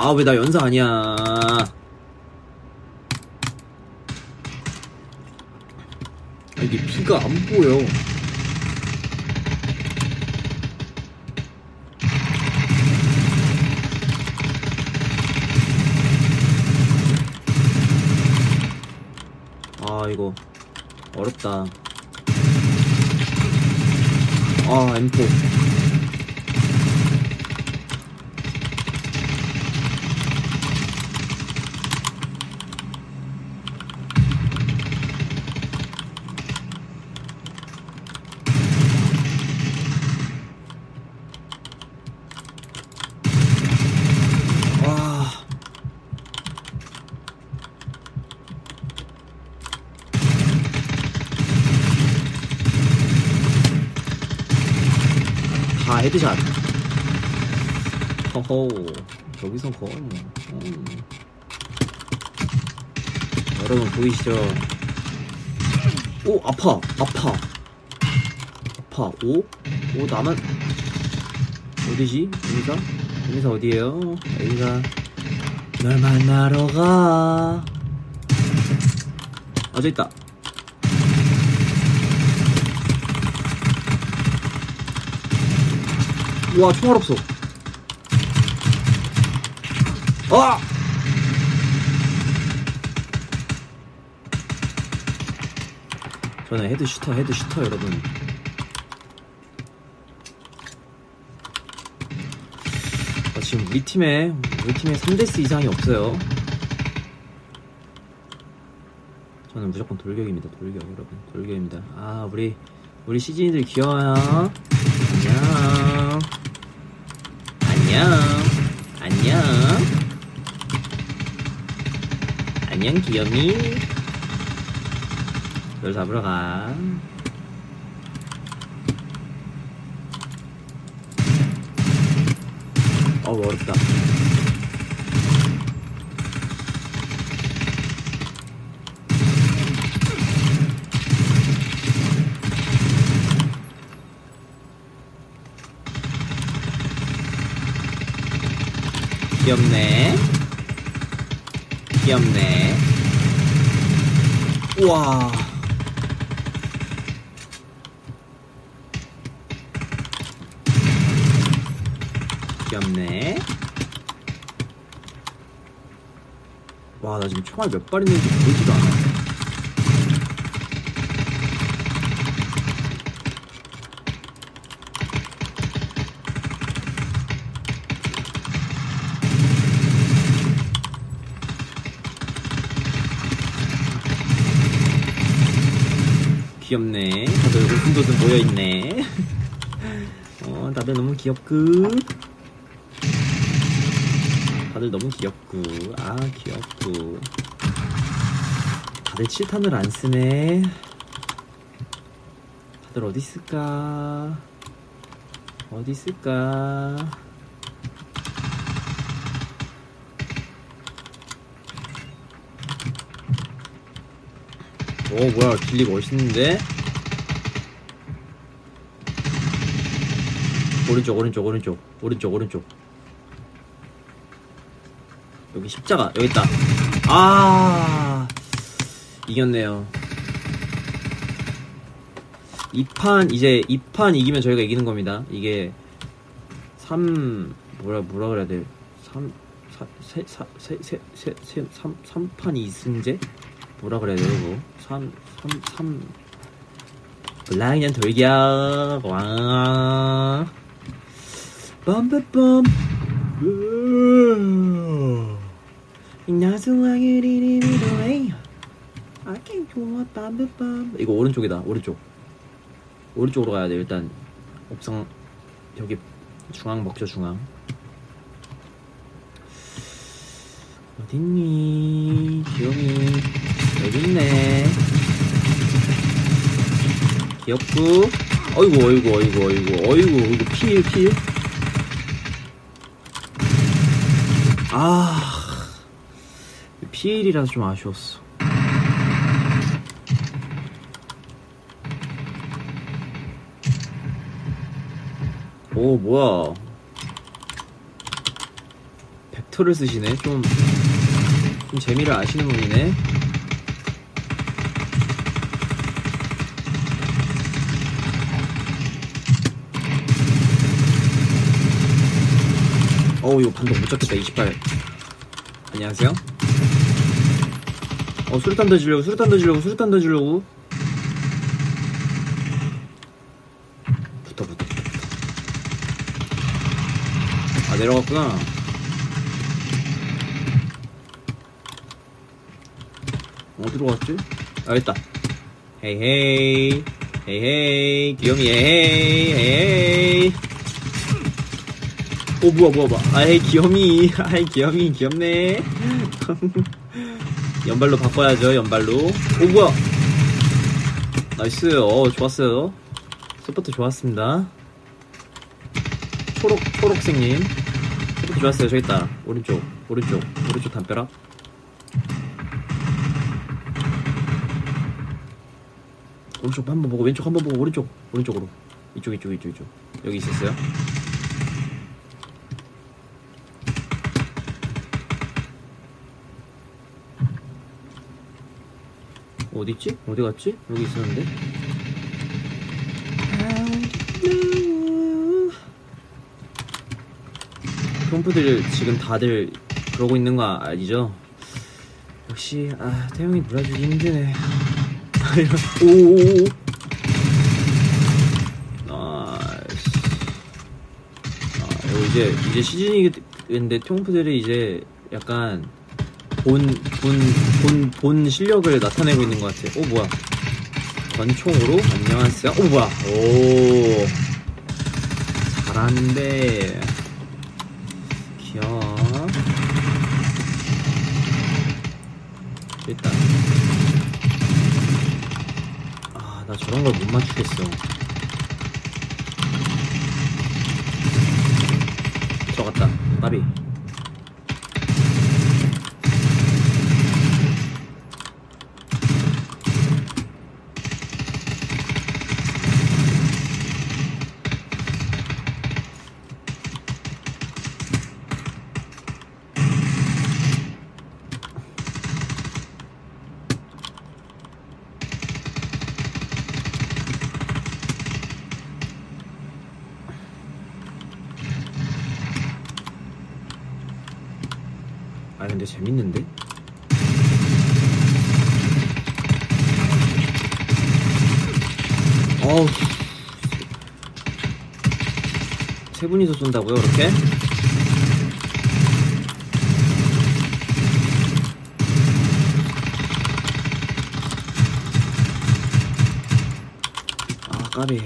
아 왜 나 연사 아니야? 아, 이게 피가 안 보여. 아 이거 어렵다. 아 M4 와. 다 헤드샷. 허허. 여기서 거의 뭐. 음. 여러분 보이시죠? 오 아파 아파 아파 오? 오 나만 어디지? 여기가? 여기서 어디에요? 여기가 널 만나러 가. 아, 저 있다. 우와, 총알 없어. 와! 저는 헤드슈터, 헤드슈터 여러분. 아, 지금 우리 팀에 우리 팀에 3데스 이상이 없어요. 저는 무조건 돌격입니다. 돌격 여러분, 돌격입니다. 아 우리 우리 시즌이들 귀여워요. 안녕. 안녕. 안녕. 안녕 귀염이. 널 잡으러 가. 어우 어렵다. 귀엽네 귀엽네. 우와. 귀엽네. 와 나 지금 총알 몇 발 있는지 보이지도 않아 귀엽네 웃음도좀 모여있네. 어 다들 너무 귀엽고. 다들 너무 귀엽고. 아 귀엽고. 다들 칠탄을 안 쓰네. 다들 어디 있을까? 어디 있을까? 오 뭐야. 길리 멋있는데 오른쪽 오른쪽 오른쪽. 오른쪽 오른쪽. 여기 십자가 여기 있다. 아 이겼네요. 이 판 이제 이 판 이기면 저희가 이기는 겁니다. 이게 3 뭐라 뭐라 그래야 돼? 3 4, 4, 4, 4, 4, 4, 3, 3판 2승제? 뭐라 그래야 돼요 이거? 3 3 3 블라인드 돌격. 와 빰빰빰. I can't do what 빰빰빰. 이거 오른쪽이다 오른쪽. 오른쪽으로 가야 돼 일단. 옥상 여기 중앙 먹죠 중앙. 어딨니? 귀여미. 여기 있네. 귀엽고 어이구? 어이구 어이구 어이구 어이구 어이구. 필필 아. 필이라서 좀 아쉬웠어. 오 뭐야. 벡터를 쓰시네. 좀, 좀 재미를 아시는 분이네 어우 이거 반동 못 잡겠다 28 안녕하세요. 어 수류탄 던지려고 수류탄 던지려고 수류탄 던지려고. 붙어 붙어 아 내려갔구나. 어디로 갔지? 아 있다. 헤이헤이. 헤이헤이. 귀요미 헤이헤이 헤이 헤이 오 뭐야 뭐야 뭐야. 아이 귀요미 아이 귀요미 귀엽네. 연발로 바꿔야죠 연발로. 오 뭐야. nice. 어 좋았어요. support 좋았습니다. 초록 초록색님. support 좋았어요. 저기 있다. 오른쪽 오른쪽 오른쪽 담벼락. 오른쪽 한 번 보고 왼쪽 한 번 보고 오른쪽 오른쪽으로. 이쪽 이쪽 이쪽 이쪽. 여기 있었어요 어디 있지? 어디 갔지? 여기 있었는데 펌프들 지금 다들 그러고 있는 거 아니죠? 역시 아 태용이 몰아주기 힘드네 오오오. 아, 이제 이제 시즌인데 트용프들이 이제 약간 본 본 본 본 실력을 나타내고 있는 것 같아. 오 뭐야? 권총으로 안녕하세요. 오 뭐야? 오 잘하는데 귀여워. 일단 아 나 저런 걸 못 맞추겠어. 들어갔다. 까비. 아 근데 재밌는데? 어우 세 분이서 쏜다고요 그렇게? 아 까비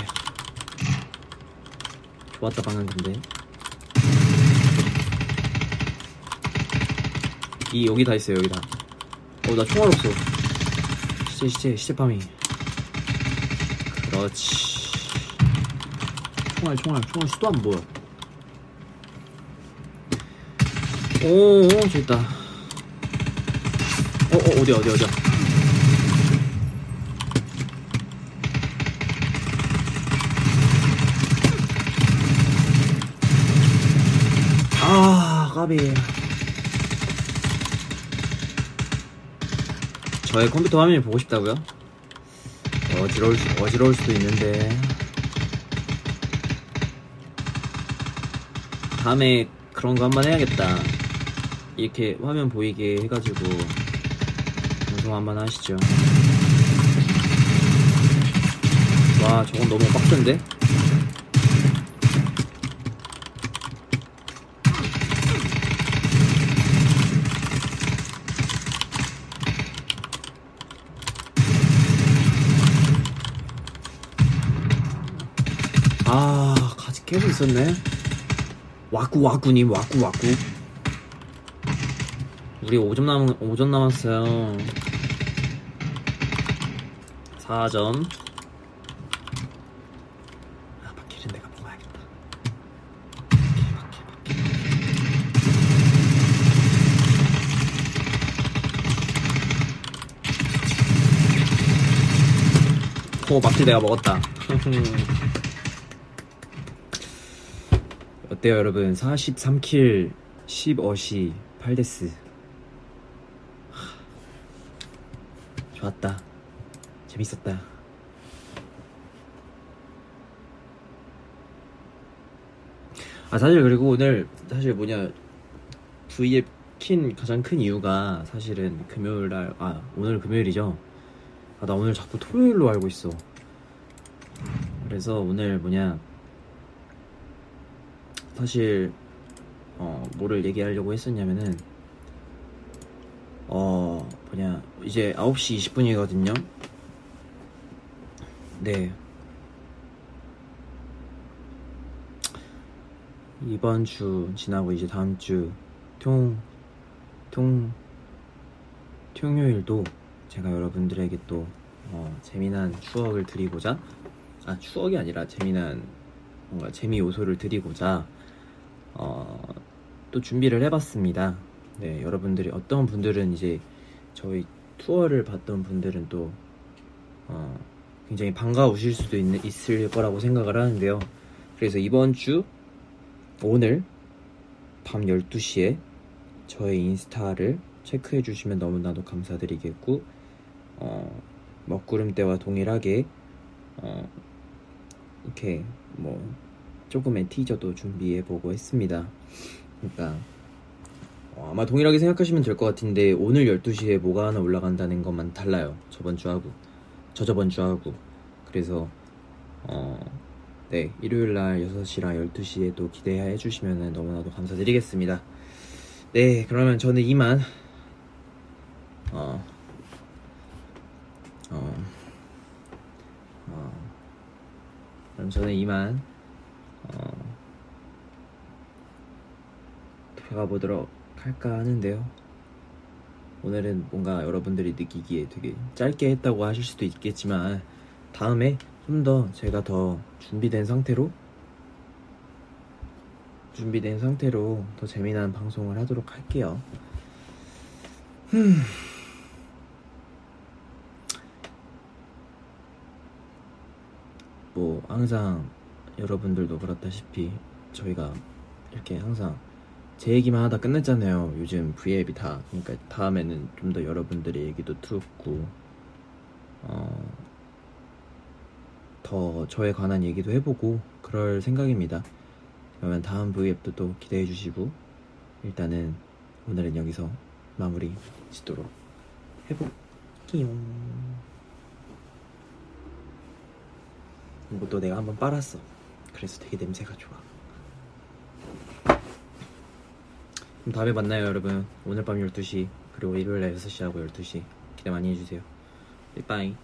좋았다 방금 근데 이 여기 다 있어요 여기 다. 어 나 총알 없어. 시체 시체 시체 파밍. 그렇지. 총알 총알 총알 수도 안 보여. 오 저기 있다. 어, 어 어디야 어디야 어디야. 아 까비. 저의 컴퓨터 화면이 보고 싶다고요? 어지러울, 수, 어지러울 수도 있는데 다음에 그런 거 한번 해야겠다 이렇게 화면 보이게 해가지고 방송 한번 하시죠 와 저건 너무 빡센데? 아, 같이 계속 있었네. 와꾸 와꾸님 와꾸 와꾸. 우리 5점 남 5점 남았어요. 4점. 아, 바퀴는 내가 바퀴. 오, 바퀴 내가 먹었다. 어때요, 여러분? 43킬, 10어시, 8데스. 좋았다. 재밌었다. 아, 사실 그리고 오늘, 사실 뭐냐, V앱 킨 가장 큰 이유가 사실은 금요일 날, 아, 오늘 금요일이죠? 아, 나 오늘 자꾸 토요일로 알고 있어. 그래서 오늘 뭐냐, 사실 어 뭐를 얘기하려고 했었냐면은 어 뭐냐 이제 9시 20분이거든요 네 이번 주 지나고 이제 다음 주 통, 통, 통요일도 제가 여러분들에게 또 어, 재미난 추억을 드리고자 아 추억이 아니라 재미난 뭔가 재미 요소를 드리고자 어, 또 준비를 해봤습니다. 네, 여러분들이 어떤 분들은 이제 저희 투어를 봤던 분들은 또 어, 굉장히 반가우실 수도 있, 있을 거라고 생각을 하는데요. 그래서 이번 주 오늘 밤 12시에 저의 인스타를 체크해 주시면 너무나도 감사드리겠고 어, 먹구름 때와 동일하게 어, 이렇게 뭐 조금의 티저도 준비해 보고 했습니다. 그러니까 어, 아마 동일하게 생각하시면 될 것 같은데 오늘 12시에 뭐가 하나 올라간다는 것만 달라요. 저번 주하고 저저번 주하고 그래서 어, 네 일요일 날 6시랑 12시에 또 기대해 주시면 너무나도 감사드리겠습니다. 네 그러면 저는 이만 어, 어, 어, 그럼 저는 이만 어, 가보도록 할까 하는데요. 오늘은 뭔가 여러분들이 느끼기에 되게 짧게 했다고 하실 수도 있겠지만 다음에 좀 더 제가 더 준비된 상태로 준비된 상태로 더 재미난 방송을 하도록 할게요. 흠. 뭐 항상 여러분들도 그렇다시피 저희가 이렇게 항상 제 얘기만 하다 끝냈잖아요. 요즘 V앱이 다. 그러니까 다음에는 좀 더 여러분들의 얘기도 듣고, 어, 더 저에 관한 얘기도 해보고, 그럴 생각입니다. 그러면 다음 V앱도 또 기대해 주시고, 일단은 오늘은 여기서 마무리 짓도록 해볼게요. 이것도 내가 한번 빨았어. 그래서 되게 냄새가 좋아. 그럼 다음에 만나요 여러분. 오늘 밤 12시 그리고 일요일 날 6시하고 12시. 기대 많이 해주세요. 빠이